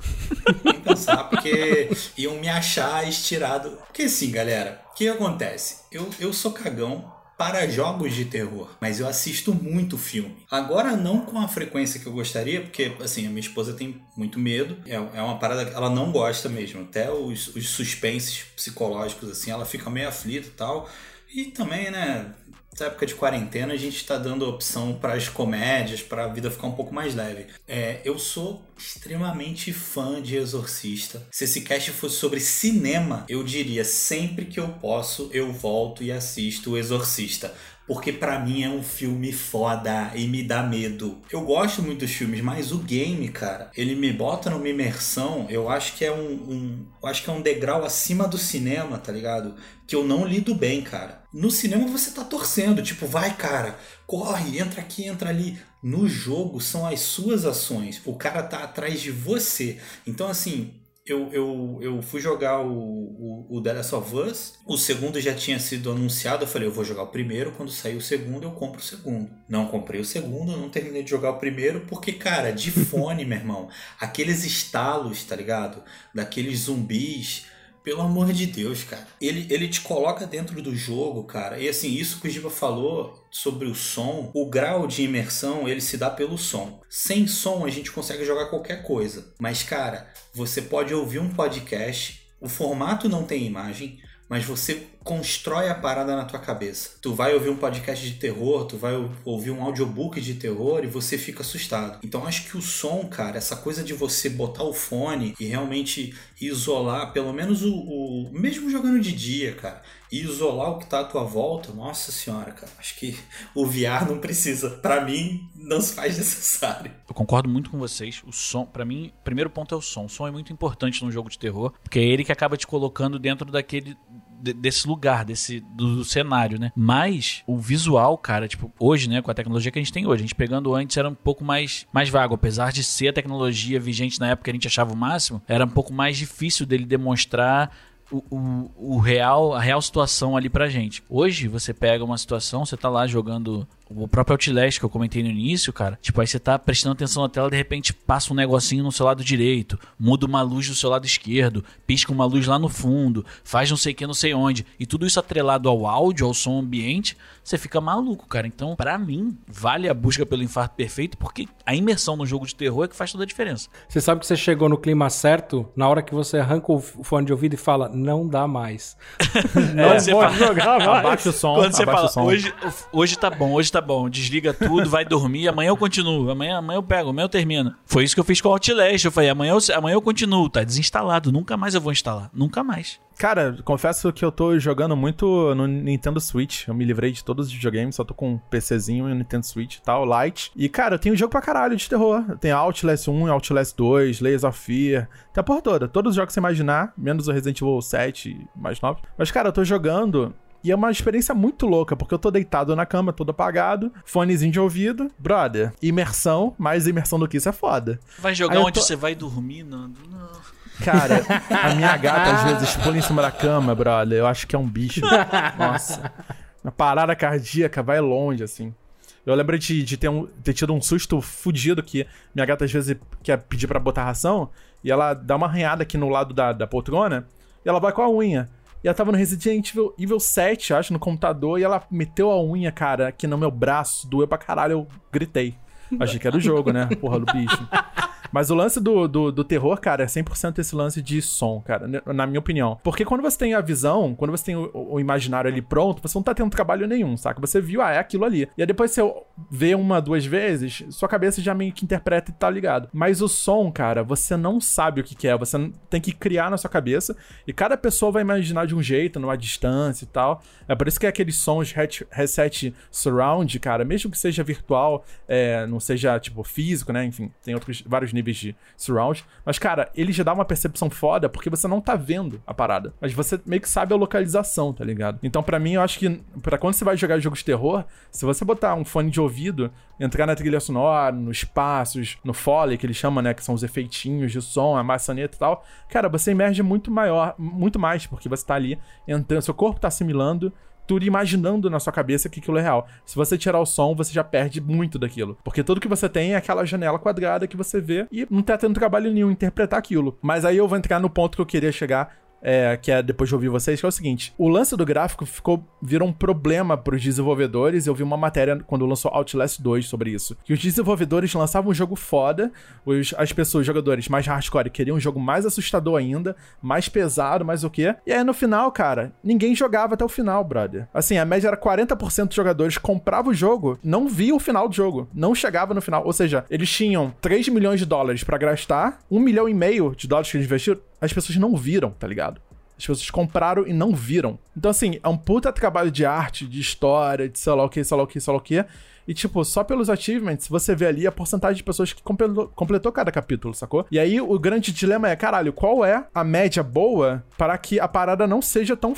nem pensar, porque iam me achar estirado. Porque assim, galera, o que acontece? Eu, eu sou cagão para jogos de terror, mas eu assisto muito filme. Agora não com a frequência que eu gostaria, porque assim, a minha esposa tem muito medo. É, é uma parada que ela não gosta mesmo. Até os, os suspenses psicológicos, assim, ela fica meio aflita e tal. E também, né, Nessa época de quarentena, a gente está dando opção para as comédias, para a vida ficar um pouco mais leve. É, eu sou extremamente fã de Exorcista. Se esse cast fosse sobre cinema, eu diria sempre que eu posso, eu volto e assisto o Exorcista porque para mim é um filme foda e me dá medo. Eu gosto muito dos filmes, mas o game, cara, ele me bota numa imersão, eu acho que é um, um acho que é um degrau acima do cinema, tá ligado? Que eu não lido bem, cara. No cinema você tá torcendo, tipo, vai, cara, corre, entra aqui, entra ali. No jogo são as suas ações. O cara tá atrás de você. Então, assim, eu, eu, eu fui jogar o, o, o The Last of Us, o segundo já tinha sido anunciado, eu falei, eu vou jogar o primeiro, quando sair o segundo eu compro o segundo. Não comprei o segundo, não terminei de jogar o primeiro, porque, cara, de fone, meu irmão, aqueles estalos, tá ligado? Daqueles zumbis pelo amor de Deus, cara. Ele, ele te coloca dentro do jogo, cara. E assim, isso que o Giba falou sobre o som, o grau de imersão, ele se dá pelo som. Sem som a gente consegue jogar qualquer coisa. Mas, cara, você pode ouvir um podcast, o formato não tem imagem, mas você constrói a parada na tua cabeça. Tu vai ouvir um podcast de terror, tu vai ouvir um audiobook de terror e você fica assustado. Então acho que o som, cara, essa coisa de você botar o fone e realmente isolar, pelo menos o, o mesmo jogando de dia, cara, e isolar o que tá à tua volta, nossa senhora, cara, acho que o VR não precisa, para mim não se faz necessário. Eu concordo muito com vocês. O som, para mim, primeiro ponto é o som. O som é muito importante num jogo de terror, porque é ele que acaba te colocando dentro daquele desse lugar, desse do, do, cenário, né? Mas o visual, cara, tipo, hoje, né, com a tecnologia que a gente tem hoje, a gente pegando antes era um pouco mais mais vago, apesar de ser a tecnologia vigente na época que a gente achava o máximo, era um pouco mais difícil dele demonstrar o, o, o, real, a real situação ali pra gente. Hoje você pega uma situação, você tá lá jogando o próprio Outlast que eu comentei no início, cara, tipo, aí você tá prestando atenção na tela, de repente passa um negocinho no seu lado direito, muda uma luz do seu lado esquerdo, pisca uma luz lá no fundo, faz não sei o que, não sei onde, e tudo isso atrelado ao áudio, ao som ambiente, você fica maluco, cara. Então, para mim, vale a busca pelo infarto perfeito, porque a imersão no jogo de terror é que faz toda a diferença. Você sabe que você chegou no clima certo na hora que você arranca o fone de ouvido e fala, não dá mais. não é, pode jogar mais. Abaixa o som, Quando você fala, hoje, hoje tá bom, hoje tá bom, desliga tudo, vai dormir, amanhã eu continuo, amanhã, amanhã eu pego, amanhã eu termino. Foi isso que eu fiz com o Outlast, eu falei, amanhã eu, amanhã eu continuo, tá desinstalado, nunca mais eu vou instalar, nunca mais. Cara, confesso que eu tô jogando muito no Nintendo Switch. Eu me livrei de todos os videogames, só tô com um PCzinho e um Nintendo Switch e tal, Lite. E, cara, eu tenho jogo pra caralho de terror. Tem Outlast 1, Outlast 2, Layers of Fear. Tem a porra toda. Todos os jogos que você imaginar, menos o Resident Evil 7 mais novo. Mas, cara, eu tô jogando e é uma experiência muito louca, porque eu tô deitado na cama, todo apagado, fonezinho de ouvido. Brother, imersão, mais imersão do que isso é foda. Vai jogar onde tô... você vai dormir, Nando? Não. Cara, a minha gata às vezes pula em cima da cama, brother. Eu acho que é um bicho. Nossa. Uma parada cardíaca vai longe, assim. Eu lembro de, de ter, um, ter tido um susto fudido que minha gata às vezes quer pedir para botar ração e ela dá uma arranhada aqui no lado da, da poltrona e ela vai com a unha. E ela tava no Resident Evil, Evil 7, acho, no computador, e ela meteu a unha, cara, aqui no meu braço, doeu pra caralho, eu gritei. Achei que era o jogo, né? Porra do bicho. Mas o lance do, do, do, terror, cara, é 100% esse lance de som, cara, na minha opinião. Porque quando você tem a visão, quando você tem o, o, imaginário ali pronto, você não tá tendo trabalho nenhum, saca? Você viu, ah, é aquilo ali. E aí depois você vê uma, duas vezes, sua cabeça já meio que interpreta e tá ligado. Mas o som, cara, você não sabe o que, que é. Você tem que criar na sua cabeça. E cada pessoa vai imaginar de um jeito, numa distância e tal. É por isso que é aqueles sons reset surround, cara, mesmo que seja virtual, é, não seja, tipo, físico, né? Enfim, tem outros vários níveis de surround. Mas, cara, ele já dá uma percepção foda porque você não tá vendo a parada. Mas você meio que sabe a localização, tá ligado? Então, para mim, eu acho que para quando você vai jogar jogos de terror, se você botar um fone de ouvido, entrar na trilha sonora, nos passos, no foley, que ele chama, né? Que são os efeitinhos de som, a maçaneta e tal. Cara, você emerge muito maior, muito mais, porque você tá ali entrando, seu corpo tá assimilando tudo imaginando na sua cabeça que aquilo é real. Se você tirar o som, você já perde muito daquilo. Porque tudo que você tem é aquela janela quadrada que você vê e não tá tendo trabalho nenhum interpretar aquilo. Mas aí eu vou entrar no ponto que eu queria chegar é, que é depois de ouvir vocês, que é o seguinte: o lance do gráfico ficou virou um problema para os desenvolvedores. Eu vi uma matéria quando lançou Outlast 2 sobre isso. Que os desenvolvedores lançavam um jogo foda, os, as pessoas, os jogadores mais hardcore, queriam um jogo mais assustador ainda, mais pesado, mais o quê. E aí no final, cara, ninguém jogava até o final, brother. Assim, a média era 40% dos jogadores compravam o jogo, não via o final do jogo, não chegava no final. Ou seja, eles tinham 3 milhões de dólares para gastar, 1 milhão e meio de dólares que eles investiram, as pessoas não viram, tá ligado? As pessoas compraram e não viram. Então, assim, é um puta trabalho de arte, de história, de sei lá o que, sei lá o que, sei lá o que. E, tipo, só pelos achievements, você vê ali a porcentagem de pessoas que completou, completou cada capítulo, sacou? E aí, o grande dilema é, caralho, qual é a média boa para que a parada não seja tão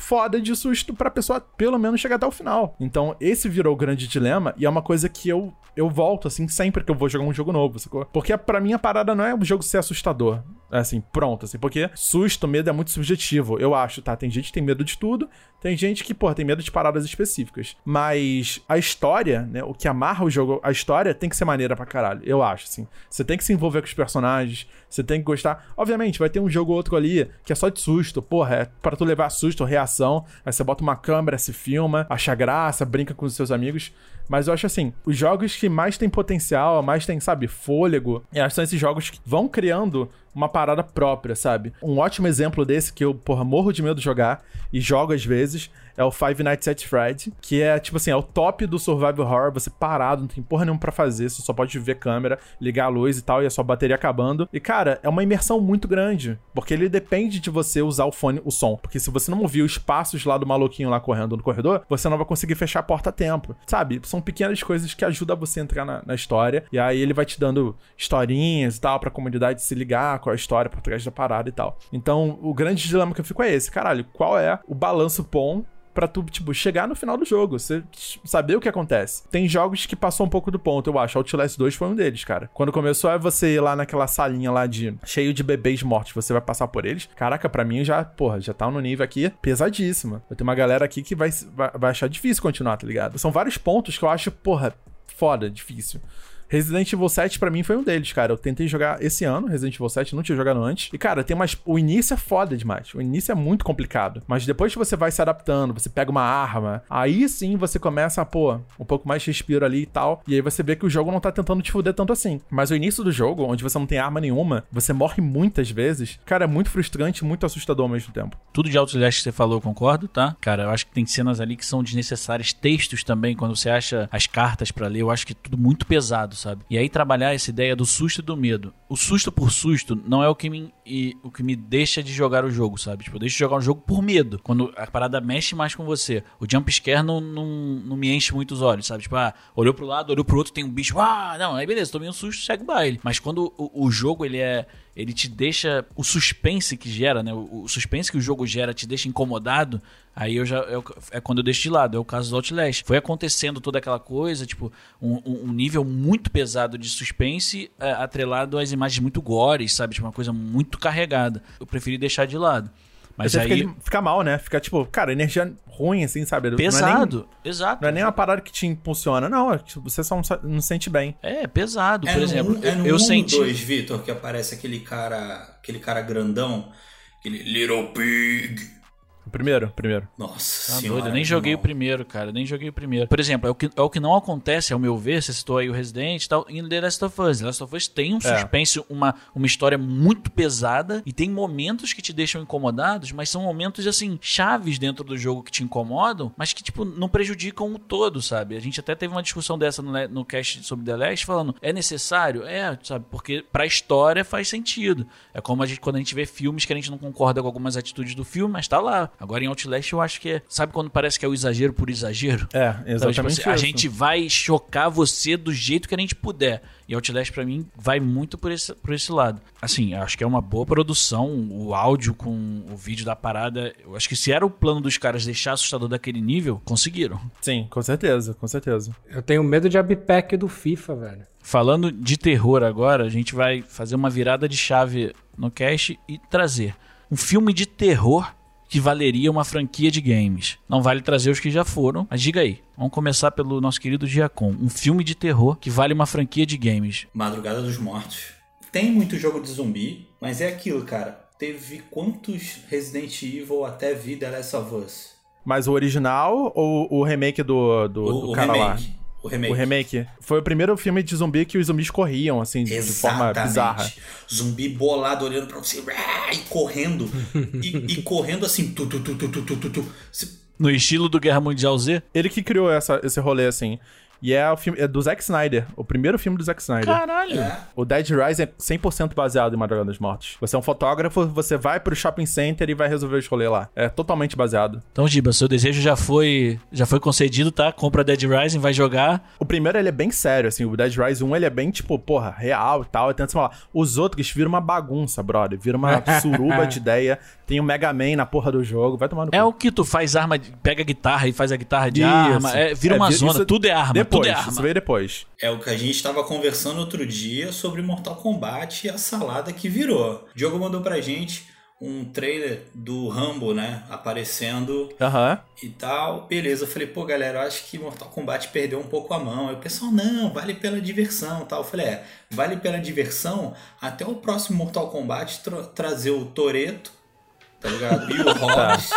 foda de susto pra pessoa pelo menos chegar até o final. Então, esse virou o grande dilema e é uma coisa que eu eu volto, assim, sempre que eu vou jogar um jogo novo, sacou? Porque para mim a parada não é o jogo ser assustador. É assim, pronto, assim, porque susto, medo é muito subjetivo, eu acho, tá? Tem gente que tem medo de tudo, tem gente que, pô, tem medo de paradas específicas. Mas a história, né, o que amarra o jogo, a história tem que ser maneira pra caralho, eu acho, assim. Você tem que se envolver com os personagens, você tem que gostar. Obviamente, vai ter um jogo ou outro ali que é só de susto, porra, é pra tu levar susto, reação, aí você bota uma câmera, se filma, acha graça, brinca com os seus amigos. Mas eu acho assim, os jogos que mais tem potencial, mais tem, sabe, fôlego, são esses jogos que vão criando uma parada própria, sabe? Um ótimo exemplo desse que eu, porra, morro de medo de jogar e jogo às vezes é o Five Nights at Fred, que é, tipo assim, é o top do survival horror, você parado, não tem porra nenhuma pra fazer, você só pode ver câmera, ligar a luz e tal, e a sua bateria acabando. E, cara, é uma imersão muito grande, porque ele depende de você usar o fone, o som. Porque se você não ouvir os passos lá do maluquinho lá correndo no corredor, você não vai conseguir fechar a porta a tempo. Sabe? São pequenas coisas que ajudam você a entrar na, na história, e aí ele vai te dando historinhas e tal, pra comunidade se ligar com a história por trás da parada e tal. Então, o grande dilema que eu fico é esse, caralho, qual é o balanço bom pra tu, tipo, chegar no final do jogo, você saber o que acontece. Tem jogos que passou um pouco do ponto, eu acho. Outlast 2 foi um deles, cara. Quando começou é você ir lá naquela salinha lá de cheio de bebês mortos, você vai passar por eles. Caraca, pra mim já, porra, já tá no nível aqui pesadíssima. Vai ter uma galera aqui que vai, vai, vai achar difícil continuar, tá ligado? São vários pontos que eu acho, porra, foda, difícil. Resident Evil 7 para mim foi um deles, cara. Eu tentei jogar esse ano, Resident Evil 7, não tinha jogado antes. E, cara, tem mais. O início é foda demais. O início é muito complicado. Mas depois que você vai se adaptando, você pega uma arma, aí sim você começa a, pô, um pouco mais respiro ali e tal. E aí você vê que o jogo não tá tentando te fuder tanto assim. Mas o início do jogo, onde você não tem arma nenhuma, você morre muitas vezes. Cara, é muito frustrante, muito assustador ao mesmo tempo. Tudo de Outlast que você falou, eu concordo, tá? Cara, eu acho que tem cenas ali que são desnecessárias. Textos também, quando você acha as cartas para ler, eu acho que é tudo muito pesado, sabe? E aí trabalhar essa ideia do susto e do medo. O susto por susto não é o que me, e, o que me deixa de jogar o jogo, sabe? Tipo, eu deixo de jogar o jogo por medo. Quando a parada mexe mais com você. O jump scare não, não, não me enche muito os olhos, sabe? Tipo, ah, olhou pro lado, olhou pro outro, tem um bicho. Ah, não, aí beleza, tomei um susto, segue o baile. Mas quando o, o jogo ele é ele te deixa o suspense que gera, né? O, suspense que o jogo gera te deixa incomodado. Aí eu já é, é, quando eu deixo de lado, é o caso do Outlast. Foi acontecendo toda aquela coisa, tipo, um, um nível muito pesado de suspense é, atrelado às imagens muito gores, sabe? Tipo, uma coisa muito carregada. Eu preferi deixar de lado. Mas Você aí. Fica, fica, mal, né? Fica tipo, cara, energia ruim, assim, sabe? Pesado, não é nem, exato. Não é nem uma parada que te impulsiona, não. É você só não, sente bem. É, pesado. É Por exemplo, um, é no eu 1 senti. 2, Vitor, que aparece aquele cara, aquele cara grandão, aquele Little Pig. O primeiro, primeiro. Nossa Tá senhora. doido, eu nem joguei o primeiro, cara, nem joguei o primeiro. Por exemplo, é o que, é o que não acontece, ao meu ver, você citou aí o Resident e tal, em The Last of Us. The Last of Us tem um suspense, uma, uma história muito pesada e tem momentos que te deixam incomodados, mas são momentos, assim, chaves dentro do jogo que te incomodam, mas que, tipo, não prejudicam o todo, sabe? A gente até teve uma discussão dessa no, no cast sobre The Last, falando, é necessário? É, sabe? Porque pra história faz sentido. É como a gente, quando a gente vê filmes que a gente não concorda com algumas atitudes do filme, mas tá lá. Agora em Outlast eu acho que é. Sabe quando parece que é o exagero por exagero? É, Então, exatamente tipo assim, isso. a gente vai chocar você do jeito que a gente puder. E Outlast pra mim vai muito por esse, por esse lado. Assim, eu acho que é uma boa produção, o áudio com o vídeo da parada. Eu acho que se era o plano dos caras deixar assustador daquele nível, conseguiram. Sim, com certeza, com certeza. Eu tenho medo de abpack do FIFA, velho. Falando de terror agora, a gente vai fazer uma virada de chave no cast e trazer um filme de terror que valeria uma franquia de games. Não vale trazer os que já foram, mas diga aí. Vamos começar pelo nosso querido Giacom. Um filme de terror que vale uma franquia de games. Madrugada dos Mortos. Tem muito jogo de zumbi, mas é aquilo, cara. teve quantos Resident Evil até vir The Last of Us? Mas o original ou o remake do, do, O, do o cara lá? Remake. O remake. O remake. Foi o primeiro filme de zumbi que os zumbis corriam, assim, de forma Exatamente. bizarra. Zumbi bolado olhando pra você uá, e correndo. e, e correndo assim. Tu, tu, tu, tu, tu, tu, tu, No estilo do Guerra Mundial Z? Ele que criou essa, esse rolê, assim. E é o filme é do Zack Snyder, o primeiro filme do Zack Snyder. Caralho. É. O Dead Rise é 100% baseado em Madrugada dos Mortos. Você é um fotógrafo, você vai pro shopping center e vai resolver os rolês lá. É totalmente baseado. Então, Giba, seu desejo já foi já foi concedido, tá? Compra Dead Rising, vai jogar. O primeiro, ele é bem sério, assim. O Dead Rise 1, ele é bem, tipo, porra, real e tal. E tenta falar. Os outros viram uma bagunça, brother. Viram uma suruba de ideia. Tem o Mega Man na porra do jogo. Vai tomar no É cu. o que tu faz arma, de- pega a guitarra e faz a guitarra de Isso. arma. É, vira É, uma vi- zona, isso tudo é arma, depois, tudo é Isso veio depois. É o que a gente estava conversando outro dia sobre Mortal Kombat e a salada que virou. O Diogo mandou pra gente um trailer do Rambo, né? Aparecendo Aham. e tal. Beleza, eu falei, pô, galera, eu acho que Mortal Kombat perdeu um pouco a mão. Aí o pessoal, não, vale pela diversão tal. Eu falei, é, vale pela diversão até o próximo Mortal Kombat tra- trazer o Toreto, tá ligado? E o Hobbs.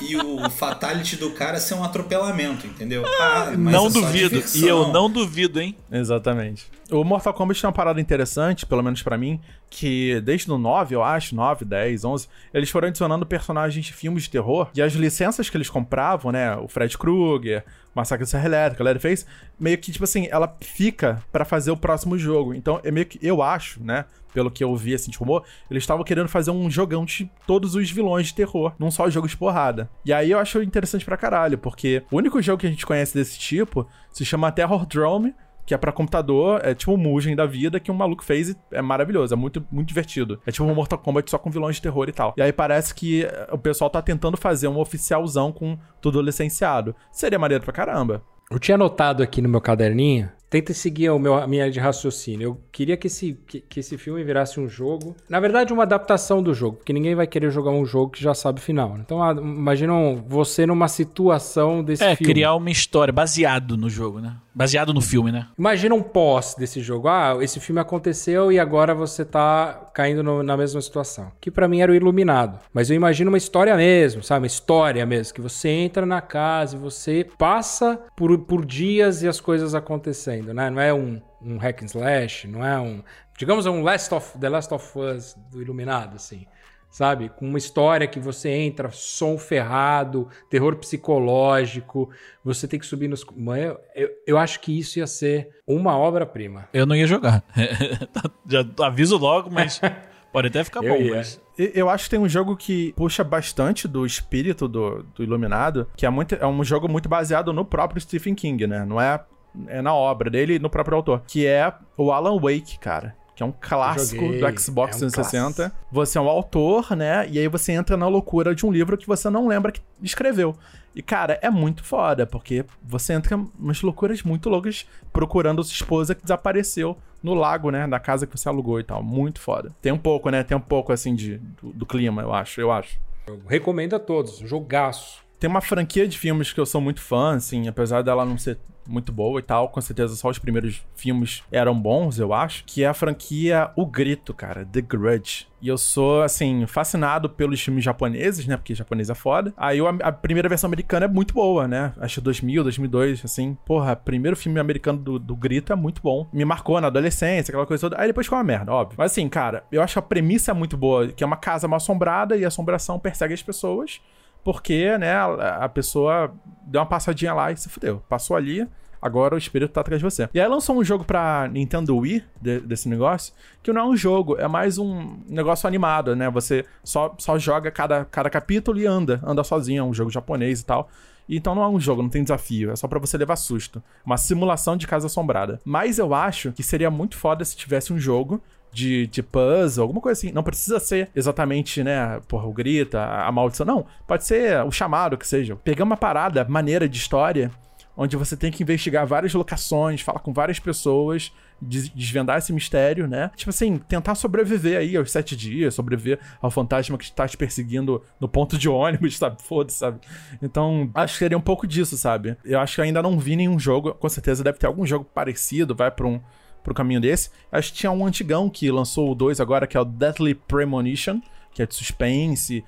E o fatality do cara ser um atropelamento, entendeu? Ah, mas não é duvido. E eu não duvido, hein? Exatamente. O Mortal Kombat tem uma parada interessante, pelo menos pra mim, que desde o 9, eu acho, 9, 10, 11, eles foram adicionando personagens de filmes de terror e as licenças que eles compravam, né, o Fred Krueger, Massacre da Serra Elétrica, a galera fez, meio que, tipo assim, ela fica pra fazer o próximo jogo. Então, é meio que, eu acho, né, pelo que eu vi, assim, de rumor, eles estavam querendo fazer um jogão de todos os vilões de terror, num só jogo de porrada. E aí eu acho interessante pra caralho, porque o único jogo que a gente conhece desse tipo se chama Terror Drome, que é pra computador, é tipo um Mugen da vida que um maluco fez e é maravilhoso, é muito, muito divertido. É tipo um Mortal Kombat só com vilões de terror e tal. E aí parece que eh, o pessoal tá tentando fazer um oficialzão com tudo licenciado. Seria maneiro pra caramba. Eu tinha anotado aqui no meu caderninho. Tenta seguir o meu, a minha linha de raciocínio. Eu queria que esse, que, que esse filme virasse um jogo. Na verdade, uma adaptação do jogo. Porque ninguém vai querer jogar um jogo que já sabe o final. né? Então, ah, imaginam você numa situação desse É, filme. criar uma história baseado no jogo, né? Baseado no filme, né? Imagina um pós desse jogo. Ah, esse filme aconteceu e agora você tá caindo no- na mesma situação. Que pra mim era o Iluminado. Mas eu imagino uma história mesmo, sabe? Uma história mesmo. Que você entra na casa e você passa por, por dias e as coisas acontecendo, né? Não é um, um hack and slash, não é um... Digamos um Last of, The Last of Us do Iluminado, assim sabe? Com uma história que você entra, som ferrado, terror psicológico, você tem que subir nos. Mãe, Eu, eu acho que isso ia ser uma obra-prima. Eu não ia jogar. Já aviso logo, mas pode até ficar Eu bom. ia. Mas... Eu acho que tem um jogo que puxa bastante do espírito do, do Iluminado, que é, muito, é um jogo muito baseado no próprio Stephen King, né? Não é, é na obra dele e no próprio autor. Que é o Alan Wake, cara. Que é um clássico do Xbox É um 360. Você é um autor, né? E aí você entra na loucura de um livro que você não lembra que escreveu. E, cara, é muito foda, porque você entra em umas loucuras muito loucas procurando sua esposa que desapareceu no lago, né? Da casa que você alugou e tal. Muito foda. Tem um pouco, né? Tem um pouco, assim, de, do, do clima, eu acho, eu acho. Eu recomendo a todos, jogaço. Tem uma franquia de filmes que eu sou muito fã, assim, apesar dela não ser muito boa e tal, com certeza só os primeiros filmes eram bons, eu acho, que é a franquia O Grito, cara, The Grudge. E eu sou, assim, fascinado pelos filmes japoneses, né, porque japonês é foda. Aí a primeira versão americana é muito boa, né, acho 2000, 2002, assim. Porra, primeiro filme americano do, do Grito é muito bom. Me marcou na adolescência, aquela coisa toda. Aí depois ficou uma merda, óbvio. Mas assim, cara, eu acho a premissa muito boa, que é uma casa mal assombrada e a assombração persegue as pessoas porque, né, a, pessoa deu uma passadinha lá e se fudeu. Passou ali, agora o espírito tá atrás de você. E aí lançou um jogo pra Nintendo Wii, de- desse negócio, que não é um jogo, é mais um negócio animado, né? Você só, só joga cada, cada capítulo e anda, anda sozinho, é um jogo japonês e tal. Então não é um jogo, não tem desafio, é só pra você levar susto. Uma simulação de casa assombrada. Mas eu acho que seria muito foda se tivesse um jogo de, de puzzle, alguma coisa assim. Não precisa ser exatamente, né, porra, o grita, a, a maldição. Não, pode ser o chamado que seja. Pegar uma parada maneira de história, onde você tem que investigar várias locações, falar com várias pessoas, des- desvendar esse mistério, né? Tipo assim, tentar sobreviver aí aos sete dias, sobreviver ao fantasma que está te perseguindo no ponto de ônibus, sabe? Foda-se, sabe? Então, acho que seria um pouco disso, sabe? Eu acho que ainda não vi nenhum jogo, com certeza deve ter algum jogo parecido, vai pra um pro caminho desse. Acho que tinha um antigão que lançou o 2 agora, que é o Deathly Premonition, que é de suspense,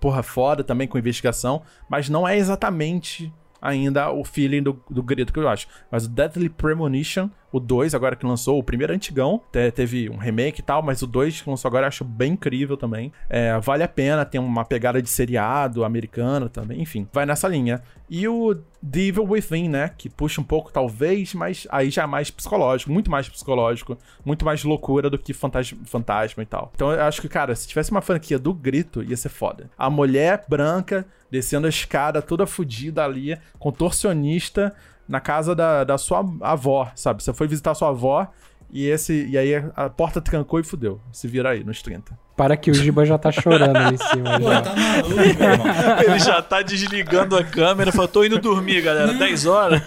porra foda também com investigação, mas não é exatamente ainda o feeling do, do grito que eu acho. Mas o Deadly Premonition, o 2, agora que lançou, o primeiro antigão, teve um remake e tal, mas o 2 que lançou agora eu acho bem incrível também. É, vale a pena, tem uma pegada de seriado americana também, enfim, vai nessa linha. E o The Evil Within, né, que puxa um pouco talvez, mas aí já é mais psicológico, muito mais psicológico, muito mais loucura do que fantasma, fantasma e tal. Então eu acho que, cara, se tivesse uma franquia do grito, ia ser foda. A mulher branca descendo a escada toda fodida ali, contorcionista, na casa da, da sua avó, sabe? Você foi visitar sua avó e esse e aí a porta trancou e fudeu. Se vira aí nos 30. Para que o Giba já tá chorando ali em cima. Pô, tá maluco, meu irmão. Ele já tá desligando a câmera, falou, tô indo dormir, galera, 10 horas.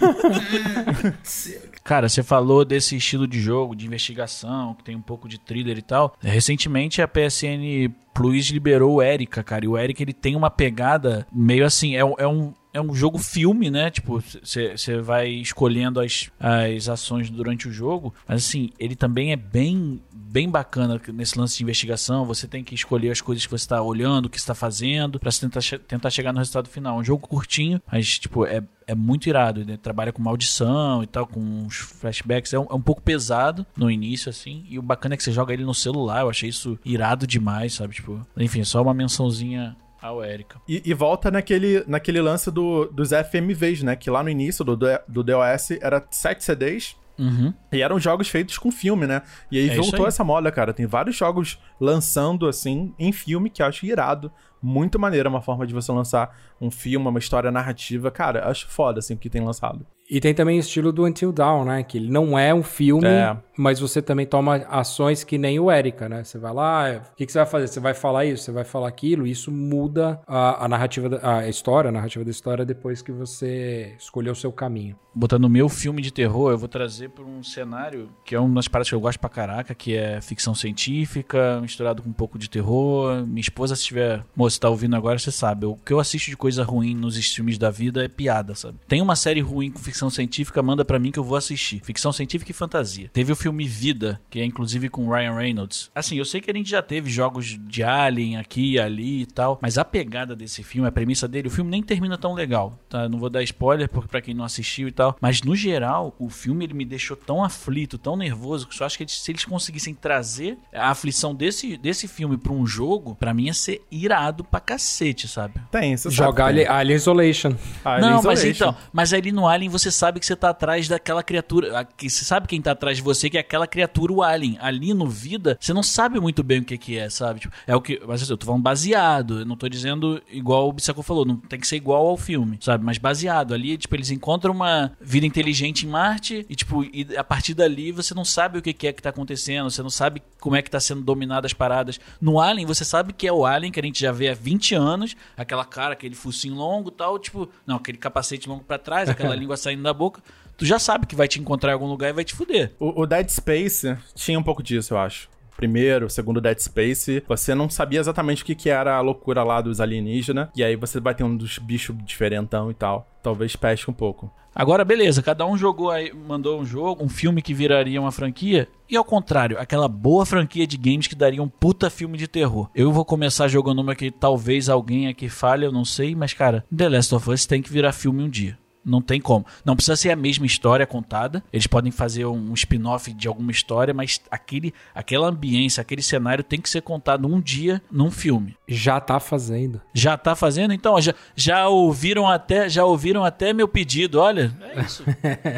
Cara, você falou desse estilo de jogo, de investigação, que tem um pouco de thriller e tal. Recentemente a PSN Plus liberou o Erika, cara. E o Erika ele tem uma pegada meio assim, é, é um é um jogo filme, né? Tipo, você vai escolhendo as, as ações durante o jogo, mas assim, ele também é bem bem bacana nesse lance de investigação. Você tem que escolher as coisas que você está olhando, o que está fazendo, para tentar, tentar chegar no resultado final. Um jogo curtinho, mas tipo, é, é muito irado. Ele trabalha com maldição e tal, com flashbacks. É um, é um pouco pesado no início, assim. E o bacana é que você joga ele no celular. Eu achei isso irado demais, sabe? Tipo, enfim, só uma mençãozinha ao Erika. E, e, volta naquele, naquele lance do, dos FMVs, né? Que lá no início do, do DOS era 7 CDs. Uhum. E eram jogos feitos com filme, né? E aí É voltou aí. essa moda, cara. Tem vários jogos lançando, assim, em filme, que eu acho irado. Muito maneira uma forma de você lançar um filme, uma história narrativa. Cara, acho foda, assim, o que tem lançado. E tem também o estilo do Until Dawn, né? Que ele não é um filme, É. mas você também toma ações que nem o Erika, né? Você vai lá, o que, que você vai fazer? Você vai falar isso, você vai falar aquilo, isso muda a, a narrativa, da, a história, a narrativa da história depois que você escolheu o seu caminho. Botando o meu filme de terror, eu vou trazer para um cenário que é uma das paradas que eu gosto pra caraca, que é ficção científica, misturado com um pouco de terror. Minha esposa, se tiver, moça, tá ouvindo agora, você sabe. O que eu assisto de coisa ruim nos filmes da vida é piada, sabe? Tem uma série ruim com ficção científica, manda pra mim que eu vou assistir. Ficção científica e fantasia. Teve o filme Vida, que é inclusive com Ryan Reynolds. Assim, eu sei que a gente já teve jogos de Alien aqui e ali e tal, mas a pegada desse filme, a premissa dele, o filme nem termina tão legal, tá? Não vou dar spoiler porque pra quem não assistiu e tal, mas no geral, o filme ele me deixou tão aflito, tão nervoso, que eu acho que eles- se eles conseguissem trazer a aflição desse, desse filme pra um jogo, pra mim ia ser irado pra cacete, sabe? Tem, você Jogar sabe. Ali- Alien Isolation. Alien não, mas Isolation. então, mas ali no Alien você sabe que você tá atrás daquela criatura. que Você sabe quem tá atrás de você, que é aquela criatura, o Alien. Ali no Vida, você não sabe muito bem o que, que é, sabe? Tipo, é o que. Mas assim, eu tô falando baseado. Eu não tô dizendo igual o Bissacô falou, não tem que ser igual ao filme, sabe? Mas baseado. Ali, tipo, eles encontram uma vida inteligente em Marte e, tipo, e a partir dali você não sabe o que, que é que tá acontecendo, você não sabe como é que tá sendo dominadas as paradas. No Alien, você sabe que é o Alien que a gente já vê há 20 anos, aquela cara, aquele focinho longo e tal, tipo, não, aquele capacete longo pra trás, aquela língua saindo da boca. Tu já sabe que vai te encontrar em algum lugar e vai te fuder. O, o Dead Space tinha um pouco disso, eu acho. Primeiro, segundo Dead Space, você não sabia exatamente o que, que era a loucura lá dos alienígenas. E aí você vai ter um dos bichos diferentão e tal. Talvez pesque um pouco. Agora, beleza, cada um jogou aí, mandou um jogo, um filme que viraria uma franquia. E ao contrário, aquela boa franquia de games que daria um puta filme de terror. Eu vou começar jogando uma que talvez alguém aqui fale, eu não sei, mas cara, The Last of Us tem que virar filme um dia. Não tem como. Não precisa ser a mesma história contada. Eles podem fazer um spin-off de alguma história, mas aquele, aquela ambiência, aquele cenário tem que ser contado um dia num filme. Já tá fazendo. Já tá fazendo? Então, já, já ouviram até já ouviram até meu pedido. Olha, é isso.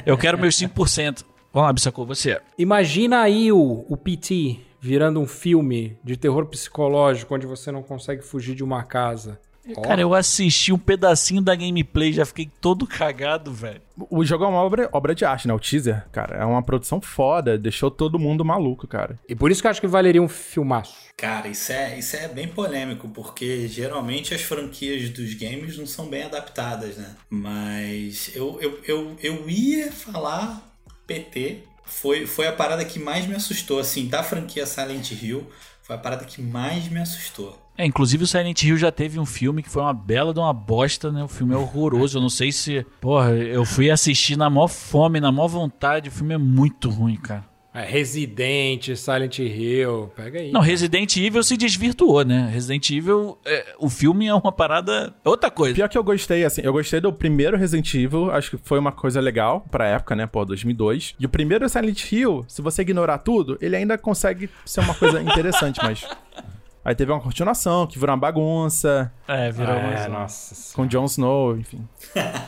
Eu quero meus 5%. Vamos lá, Bissacô, você. Imagina aí o, o PT virando um filme de terror psicológico onde você não consegue fugir de uma casa. Ó, Cara, eu assisti um pedacinho da gameplay, já fiquei todo cagado, velho. O jogo é uma obra, obra de arte, né? O teaser, cara, é uma produção foda. Deixou todo mundo maluco, cara. E por isso que eu acho que valeria um filmaço. Cara, isso é, isso é bem polêmico, porque geralmente as franquias dos games não são bem adaptadas, né? Mas eu, eu, eu, eu ia falar PT, foi, foi a parada que mais me assustou, assim, da franquia Silent Hill, foi a parada que mais me assustou. É, inclusive o Silent Hill já teve um filme que foi uma bela de uma bosta, né? O filme é horroroso. Eu não sei se. Porra, eu fui assistir na maior fome, na maior vontade. O filme é muito ruim, cara. É, Resident, Silent Hill, pega aí. Não, Resident Evil se desvirtuou, né? Resident Evil, é, o filme é uma parada. outra coisa. Pior que eu gostei, assim, eu gostei do primeiro Resident Evil, acho que foi uma coisa legal pra época, né, pô, 2002. E o primeiro Silent Hill, se você ignorar tudo, ele ainda consegue ser uma coisa interessante, mas... Aí teve uma continuação, que virou uma bagunça, É, virou é, mais. nossa. com Jon Snow, enfim,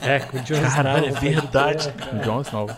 É, com o Jon Caralho, é Snow. verdade. com Jon Snow.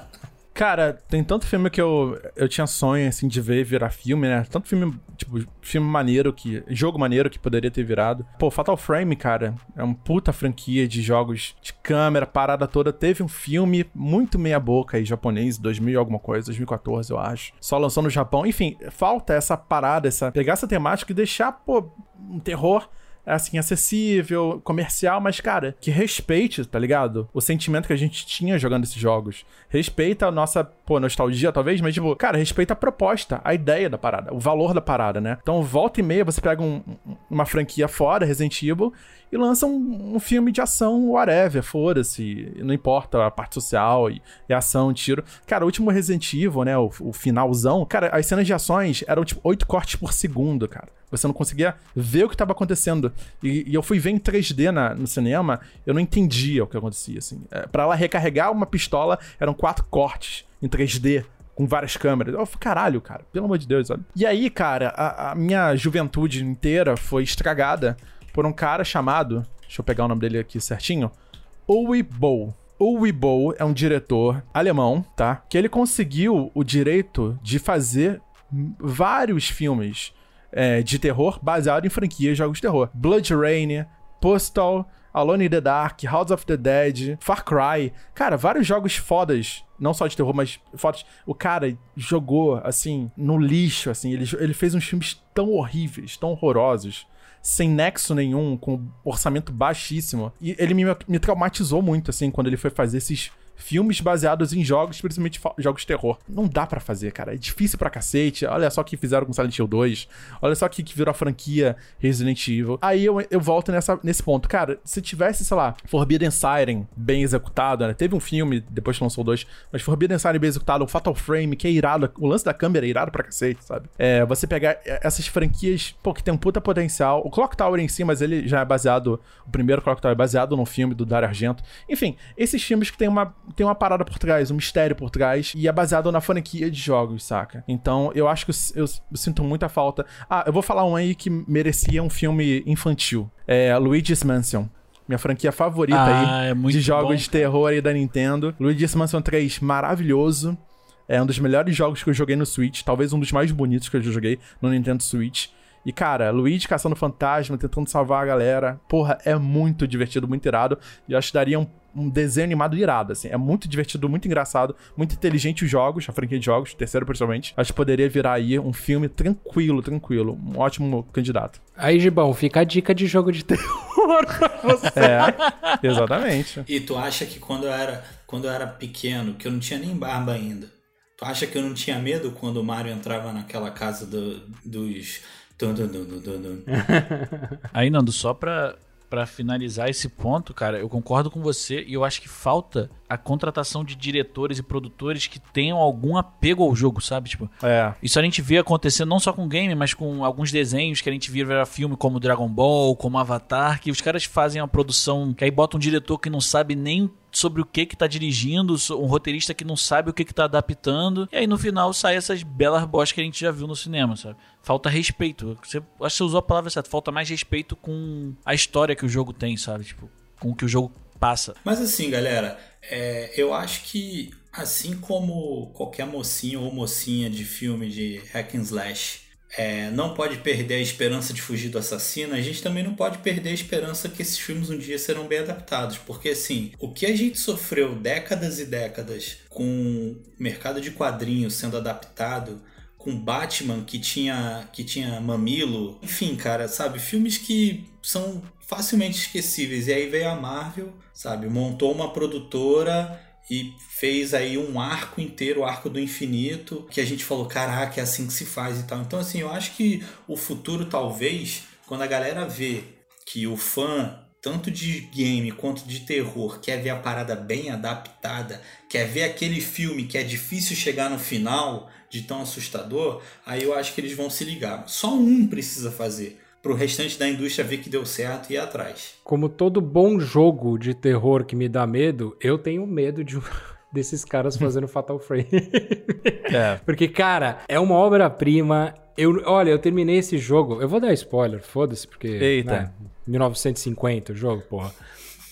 Cara, tem tanto filme que eu, eu tinha sonho, assim, de ver virar filme, né? Tanto filme, tipo, filme maneiro que... Jogo maneiro que poderia ter virado. Pô, Fatal Frame, cara, é uma puta franquia de jogos de câmera, parada toda. Teve um filme muito meia boca aí, japonês, 2000 e alguma coisa, 2014, eu acho. Só lançou no Japão. Enfim, falta essa parada, essa... Pegar essa temática e deixar, pô, um terror assim, acessível, comercial, mas, cara, que respeite, tá ligado? O sentimento que a gente tinha jogando esses jogos. Respeita a nossa, pô, nostalgia, talvez, mas, tipo, cara, respeita a proposta, a ideia da parada, o valor da parada, né? Então, volta e meia, você pega um- uma franquia fora, Resident Evil, e lança um, um filme de ação, whatever, foda-se, não importa a parte social e, e ação, tiro. Cara, o último Resident Evil, né, o, o finalzão, cara, as cenas de ações eram, tipo, oito cortes por segundo, cara. Você não conseguia ver o que tava acontecendo. E, e eu fui ver em 3D na- no cinema, eu não entendia o que acontecia, assim. É, pra ela recarregar uma pistola, eram quatro cortes em 3D. Com várias câmeras. Eu falei, caralho, cara, pelo amor de Deus, olha. E aí, cara, a, a minha juventude inteira foi estragada por um cara chamado. Deixa eu pegar o nome dele aqui certinho. Uwe Boll. Uwe Boll é um diretor alemão, tá? Que ele conseguiu o direito de fazer vários filmes é, de terror baseado em franquias de jogos de terror. Blood Rain, Postal, Alone in the Dark, House of the Dead, Far Cry. Cara, vários jogos fodas, não só de terror, mas fodas. O cara jogou, assim, no lixo, assim. Ele, ele fez uns filmes tão horríveis, tão horrorosos sem nexo nenhum, com orçamento baixíssimo. E ele me, me traumatizou muito, assim, quando ele foi fazer esses filmes baseados em jogos, principalmente jogos de terror. Não dá pra fazer, cara. É difícil pra cacete. Olha só o que fizeram com Silent Hill 2. Olha só o que, que virou a franquia Resident Evil. Aí eu, eu volto nessa, nesse ponto. Cara, se tivesse, sei lá, Forbidden Siren bem executado, né? Teve um filme, depois que lançou dois, mas Forbidden Siren bem executado, o Fatal Frame, que é irado. O lance da câmera é irado pra cacete, sabe? É, você pegar essas franquias, pô, que tem um puta potencial. O Clock Tower em si, mas ele já é baseado. O primeiro Clock Tower é baseado num filme do Dario Argento. Enfim, esses filmes que tem uma, tem uma parada por trás, um mistério por trás, e é baseado na franquia de jogos, saca? Então, eu acho que eu, eu- eu sinto muita falta. Ah, eu vou falar um aí que merecia um filme infantil. É Luigi's Mansion. Minha franquia favorita Ah, aí é de jogos bom, de terror aí da Nintendo. Luigi's Mansion 3, maravilhoso. É um dos melhores jogos que eu joguei no Switch, talvez um dos mais bonitos que eu já joguei no Nintendo Switch. E, cara, Luigi caçando fantasma, tentando salvar a galera. Porra, é muito divertido, muito irado. E eu acho que daria um, um desenho animado irado, assim. É muito divertido, muito engraçado, muito inteligente os jogos, a franquia de jogos, terceiro principalmente. Acho que poderia virar aí um filme tranquilo, tranquilo. Um ótimo candidato. Aí, Gibão, fica a dica de jogo de terror pra você. É, exatamente. E tu acha que quando eu era, quando eu era pequeno, que eu não tinha nem barba ainda, tu acha que eu não tinha medo quando o Mario entrava naquela casa do- dos. Dun, dun, dun, dun, dun, dun? Aí, Nando, só pra, pra finalizar esse ponto, cara, eu concordo com você e eu acho que falta a contratação de diretores e produtores que tenham algum apego ao jogo, sabe? Tipo, É. isso a gente vê acontecendo não só com game, mas com alguns desenhos que a gente via virar filme como Dragon Ball, como Avatar, que os caras fazem uma produção que aí bota um diretor que não sabe nem sobre o que que tá dirigindo, um roteirista que não sabe o que que tá adaptando, e aí no final sai essas belas bostas que a gente já viu no cinema, sabe? Falta respeito. Você, acho que você usou a palavra certa, falta mais respeito com a história que o jogo tem, sabe? Tipo, com o que o jogo passa. Mas assim, galera, é, eu acho que assim como qualquer mocinho ou mocinha de filme de hack and slash é, não pode perder a esperança de fugir do assassino, a gente também não pode perder a esperança que esses filmes um dia serão bem adaptados. Porque assim, o que a gente sofreu décadas e décadas com o mercado de quadrinhos sendo adaptado, com Batman que tinha, que tinha mamilo, enfim, cara, sabe? Filmes que são facilmente esquecíveis. E aí veio a Marvel, sabe? Montou uma produtora e fez aí um arco inteiro, o arco do infinito, que a gente falou, caraca, é assim que se faz e tal. Então, assim, eu acho que o futuro, talvez, quando a galera vê que o fã tanto de game quanto de terror, quer ver a parada bem adaptada, quer ver aquele filme que é difícil chegar no final de tão assustador, aí eu acho que eles vão se ligar. Só um precisa fazer pro restante da indústria ver que deu certo e ir atrás. Como todo bom jogo de terror que me dá medo, eu tenho medo de desses caras fazendo Fatal Frame. é. Porque, cara, é uma obra-prima. Eu, olha, eu terminei esse jogo. Eu vou dar spoiler, foda-se, porque. Eita. Né, 1950 o jogo, porra.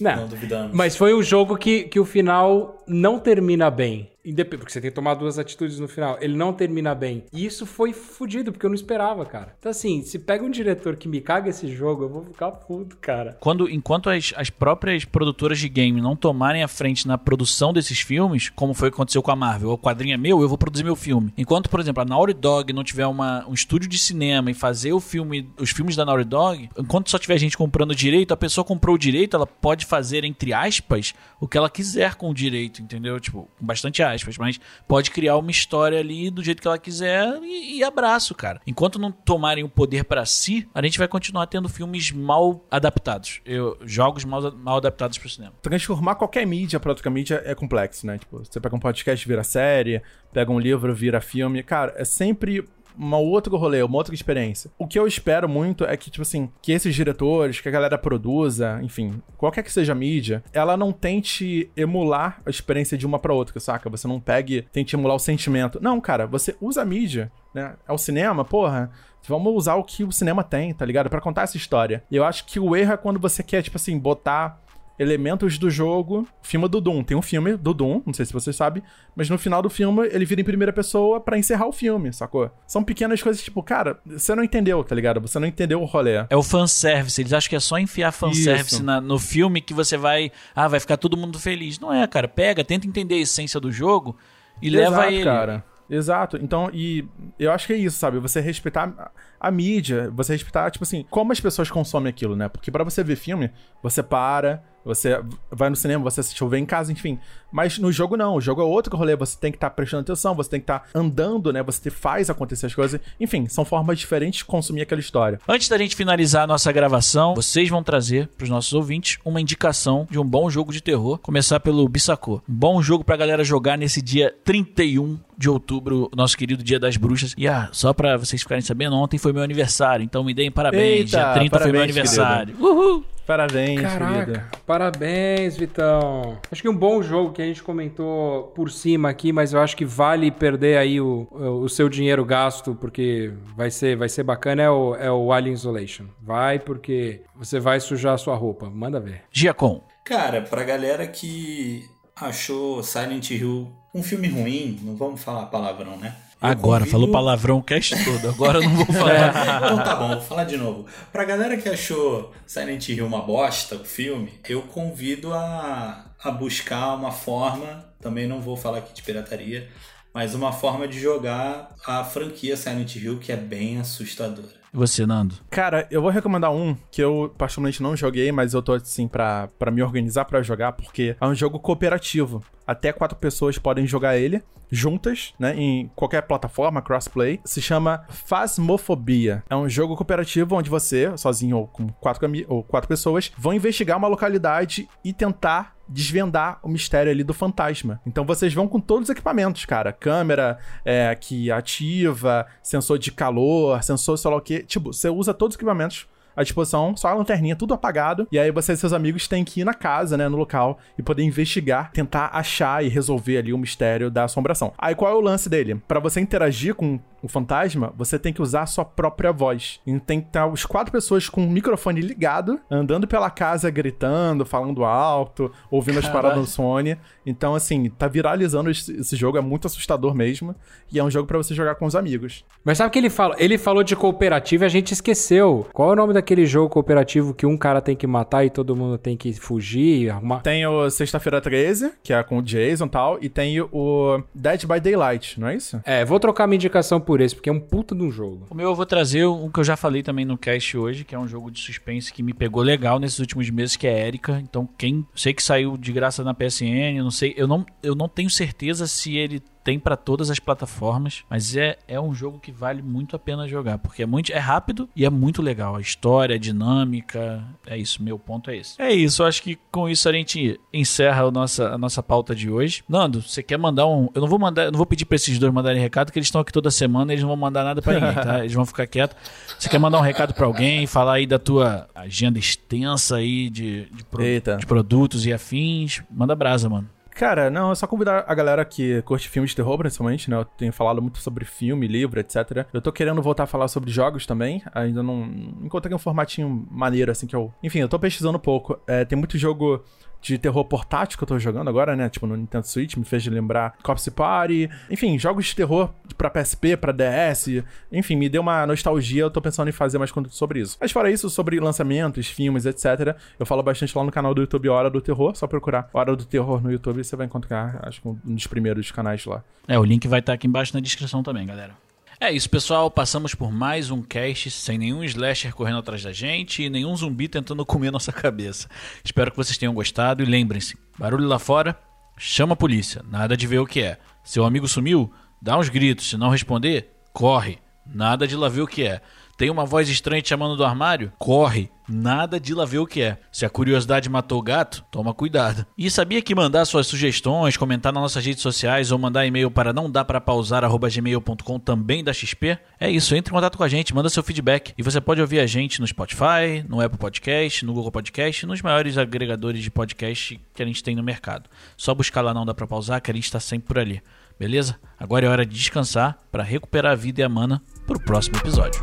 Não, não duvidamos. Mas foi um jogo que, que o final não termina bem. Porque você tem que tomar duas atitudes no final. Ele não termina bem. E isso foi fodido, porque eu não esperava, cara. Então, assim, se pega um diretor que me caga esse jogo, eu vou ficar puto, cara. Quando, enquanto as, as próprias produtoras de game não tomarem a frente na produção desses filmes, como foi o que aconteceu com a Marvel, o quadrinho é meu, eu vou produzir meu filme. Enquanto, por exemplo, a Naughty Dog não tiver uma, um estúdio de cinema e fazer o filme, os filmes da Naughty Dog, enquanto só tiver gente comprando direito, a pessoa comprou o direito, ela pode fazer, entre aspas, o que ela quiser com o direito, entendeu? Tipo, bastante aspas, mas pode criar uma história ali do jeito que ela quiser e, e abraço, cara. Enquanto não tomarem o poder para si, a gente vai continuar tendo filmes mal adaptados, eu, jogos mal, mal adaptados pro cinema. Transformar qualquer mídia pra outra mídia é complexo, né? Tipo, você pega um podcast, vira série, pega um livro, vira filme. Cara, é sempre um outro rolê, uma outra experiência. O que eu espero muito é que, tipo assim, que esses diretores, que a galera produza, enfim, qualquer que seja a mídia, ela não tente emular a experiência de uma para outra, saca? Você não pegue, tente emular o sentimento. Não, cara, você usa a mídia, né? É o cinema, porra. Vamos usar o que o cinema tem, tá ligado? para contar essa história. E eu acho que o erro é quando você quer, tipo assim, botar elementos do jogo. Filme do Doom. Tem um filme do Doom, não sei se vocês sabem, mas no final do filme ele vira em primeira pessoa para encerrar o filme, sacou? São pequenas coisas tipo, cara, você não entendeu, tá ligado? Você não entendeu o rolê. É o fanservice. Eles acham que é só enfiar fanservice na, no filme que você vai. Ah, vai ficar todo mundo feliz. Não é, cara. Pega, tenta entender a essência do jogo e Exato, leva ele. cara. Exato. Então, e eu acho que é isso, sabe? Você respeitar a, a mídia, você respeitar, tipo assim, como as pessoas consomem aquilo, né? Porque para você ver filme, você para, você vai no cinema, você assiste ou vê em casa, enfim. Mas no jogo não, o jogo é outro rolê, você tem que estar tá prestando atenção, você tem que estar tá andando, né? Você faz acontecer as coisas. Enfim, são formas diferentes de consumir aquela história. Antes da gente finalizar a nossa gravação, vocês vão trazer para os nossos ouvintes uma indicação de um bom jogo de terror. Começar pelo Bissacô. Um bom jogo pra galera jogar nesse dia 31 de outubro, nosso querido Dia das Bruxas. E ah, só pra vocês ficarem sabendo, ontem foi meu aniversário, então me deem parabéns. Eita, dia 30 parabéns, foi meu aniversário. Querido. Uhul! Parabéns, Caraca, querido. parabéns, Vitão. Acho que um bom jogo que a gente comentou por cima aqui, mas eu acho que vale perder aí o, o seu dinheiro gasto, porque vai ser, vai ser bacana, é o, é o Alien Isolation. Vai porque você vai sujar a sua roupa. Manda ver. Giacom. Cara, pra galera que achou Silent Hill um filme ruim, não vamos falar palavrão, né? Agora, convido... falou palavrão o cast todo, agora não vou falar. É, então tá bom, vou falar de novo. Pra galera que achou Silent Hill uma bosta, o filme, eu convido a, a buscar uma forma, também não vou falar aqui de pirataria, mas uma forma de jogar a franquia Silent Hill que é bem assustadora. E você, Nando? Cara, eu vou recomendar um que eu particularmente não joguei, mas eu tô assim pra, pra me organizar para jogar, porque é um jogo cooperativo. Até quatro pessoas podem jogar ele juntas, né, em qualquer plataforma, crossplay. Se chama Phasmophobia. É um jogo cooperativo onde você, sozinho ou com quatro, ou quatro pessoas, vão investigar uma localidade e tentar desvendar o mistério ali do fantasma. Então vocês vão com todos os equipamentos, cara. Câmera é, que ativa, sensor de calor, sensor sei lá o que. Tipo, você usa todos os equipamentos à disposição, só a lanterninha, tudo apagado. E aí você e seus amigos têm que ir na casa, né, no local, e poder investigar, tentar achar e resolver ali o mistério da assombração. Aí qual é o lance dele? Para você interagir com o fantasma, você tem que usar a sua própria voz. E tem que estar os quatro pessoas com o microfone ligado, andando pela casa gritando, falando alto, ouvindo Caralho. as paradas no Sony. Então, assim, tá viralizando esse, esse, jogo, é muito assustador mesmo. E é um jogo para você jogar com os amigos. Mas sabe o que ele fala? Ele falou de cooperativo e a gente esqueceu. Qual é o nome daquele jogo cooperativo que um cara tem que matar e todo mundo tem que fugir? Arrumar? Tem o Sexta-feira 13, que é com o Jason e tal, e tem o Dead by Daylight, não é isso? É, vou trocar minha indicação por esse, porque é um puta de um jogo. O meu eu vou trazer um que eu já falei também no cast hoje, que é um jogo de suspense que me pegou legal nesses últimos meses, que é Erika. Então, quem sei que saiu de graça na PSN, não sei, eu não, eu não tenho certeza se ele tem para todas as plataformas, mas é, é um jogo que vale muito a pena jogar, porque é muito é rápido e é muito legal. A história, a dinâmica, é isso, meu ponto é esse. É isso, acho que com isso a gente encerra a nossa, a nossa pauta de hoje. Nando, você quer mandar um. Eu não vou mandar, eu não vou pedir pra esses dois mandarem recado, que eles estão aqui toda semana, eles não vão mandar nada pra ninguém, tá? Eles vão ficar quietos. Você quer mandar um recado pra alguém, falar aí da tua agenda extensa aí de, de, pro- de produtos e afins? Manda brasa, mano. Cara, não, é só convidar a galera que curte filmes de terror, principalmente, né? Eu tenho falado muito sobre filme, livro, etc. Eu tô querendo voltar a falar sobre jogos também. Ainda não encontrei um formatinho maneiro, assim, que eu. Enfim, eu tô pesquisando um pouco. É, tem muito jogo de terror portátil que eu tô jogando agora, né? Tipo, no Nintendo Switch, me fez lembrar Corpse Party. Enfim, jogos de terror pra PSP, pra DS. Enfim, me deu uma nostalgia, eu tô pensando em fazer mais conteúdo sobre isso. Mas fora isso, sobre lançamentos, filmes, etc. Eu falo bastante lá no canal do YouTube Hora do Terror. Só procurar Hora do Terror no YouTube, você vai encontrar, acho que um dos primeiros canais lá. É, o link vai estar aqui embaixo na descrição também, galera. É isso, pessoal. Passamos por mais um cast sem nenhum slasher correndo atrás da gente e nenhum zumbi tentando comer nossa cabeça. Espero que vocês tenham gostado e lembrem-se: barulho lá fora, chama a polícia. Nada de ver o que é. Seu amigo sumiu? Dá uns gritos. Se não responder, corre. Nada de lá ver o que é. Tem uma voz estranha te chamando do armário? Corre. Nada de lá ver o que é. Se a curiosidade matou o gato, toma cuidado. E sabia que mandar suas sugestões, comentar nas nossas redes sociais ou mandar e-mail para não dá para pausar gmail.com também dá XP? É isso, entre em contato com a gente, manda seu feedback. E você pode ouvir a gente no Spotify, no Apple Podcast, no Google Podcast, nos maiores agregadores de podcast que a gente tem no mercado. Só buscar lá não dá para pausar que a gente está sempre por ali. Beleza? Agora é hora de descansar para recuperar a vida e a mana para o próximo episódio.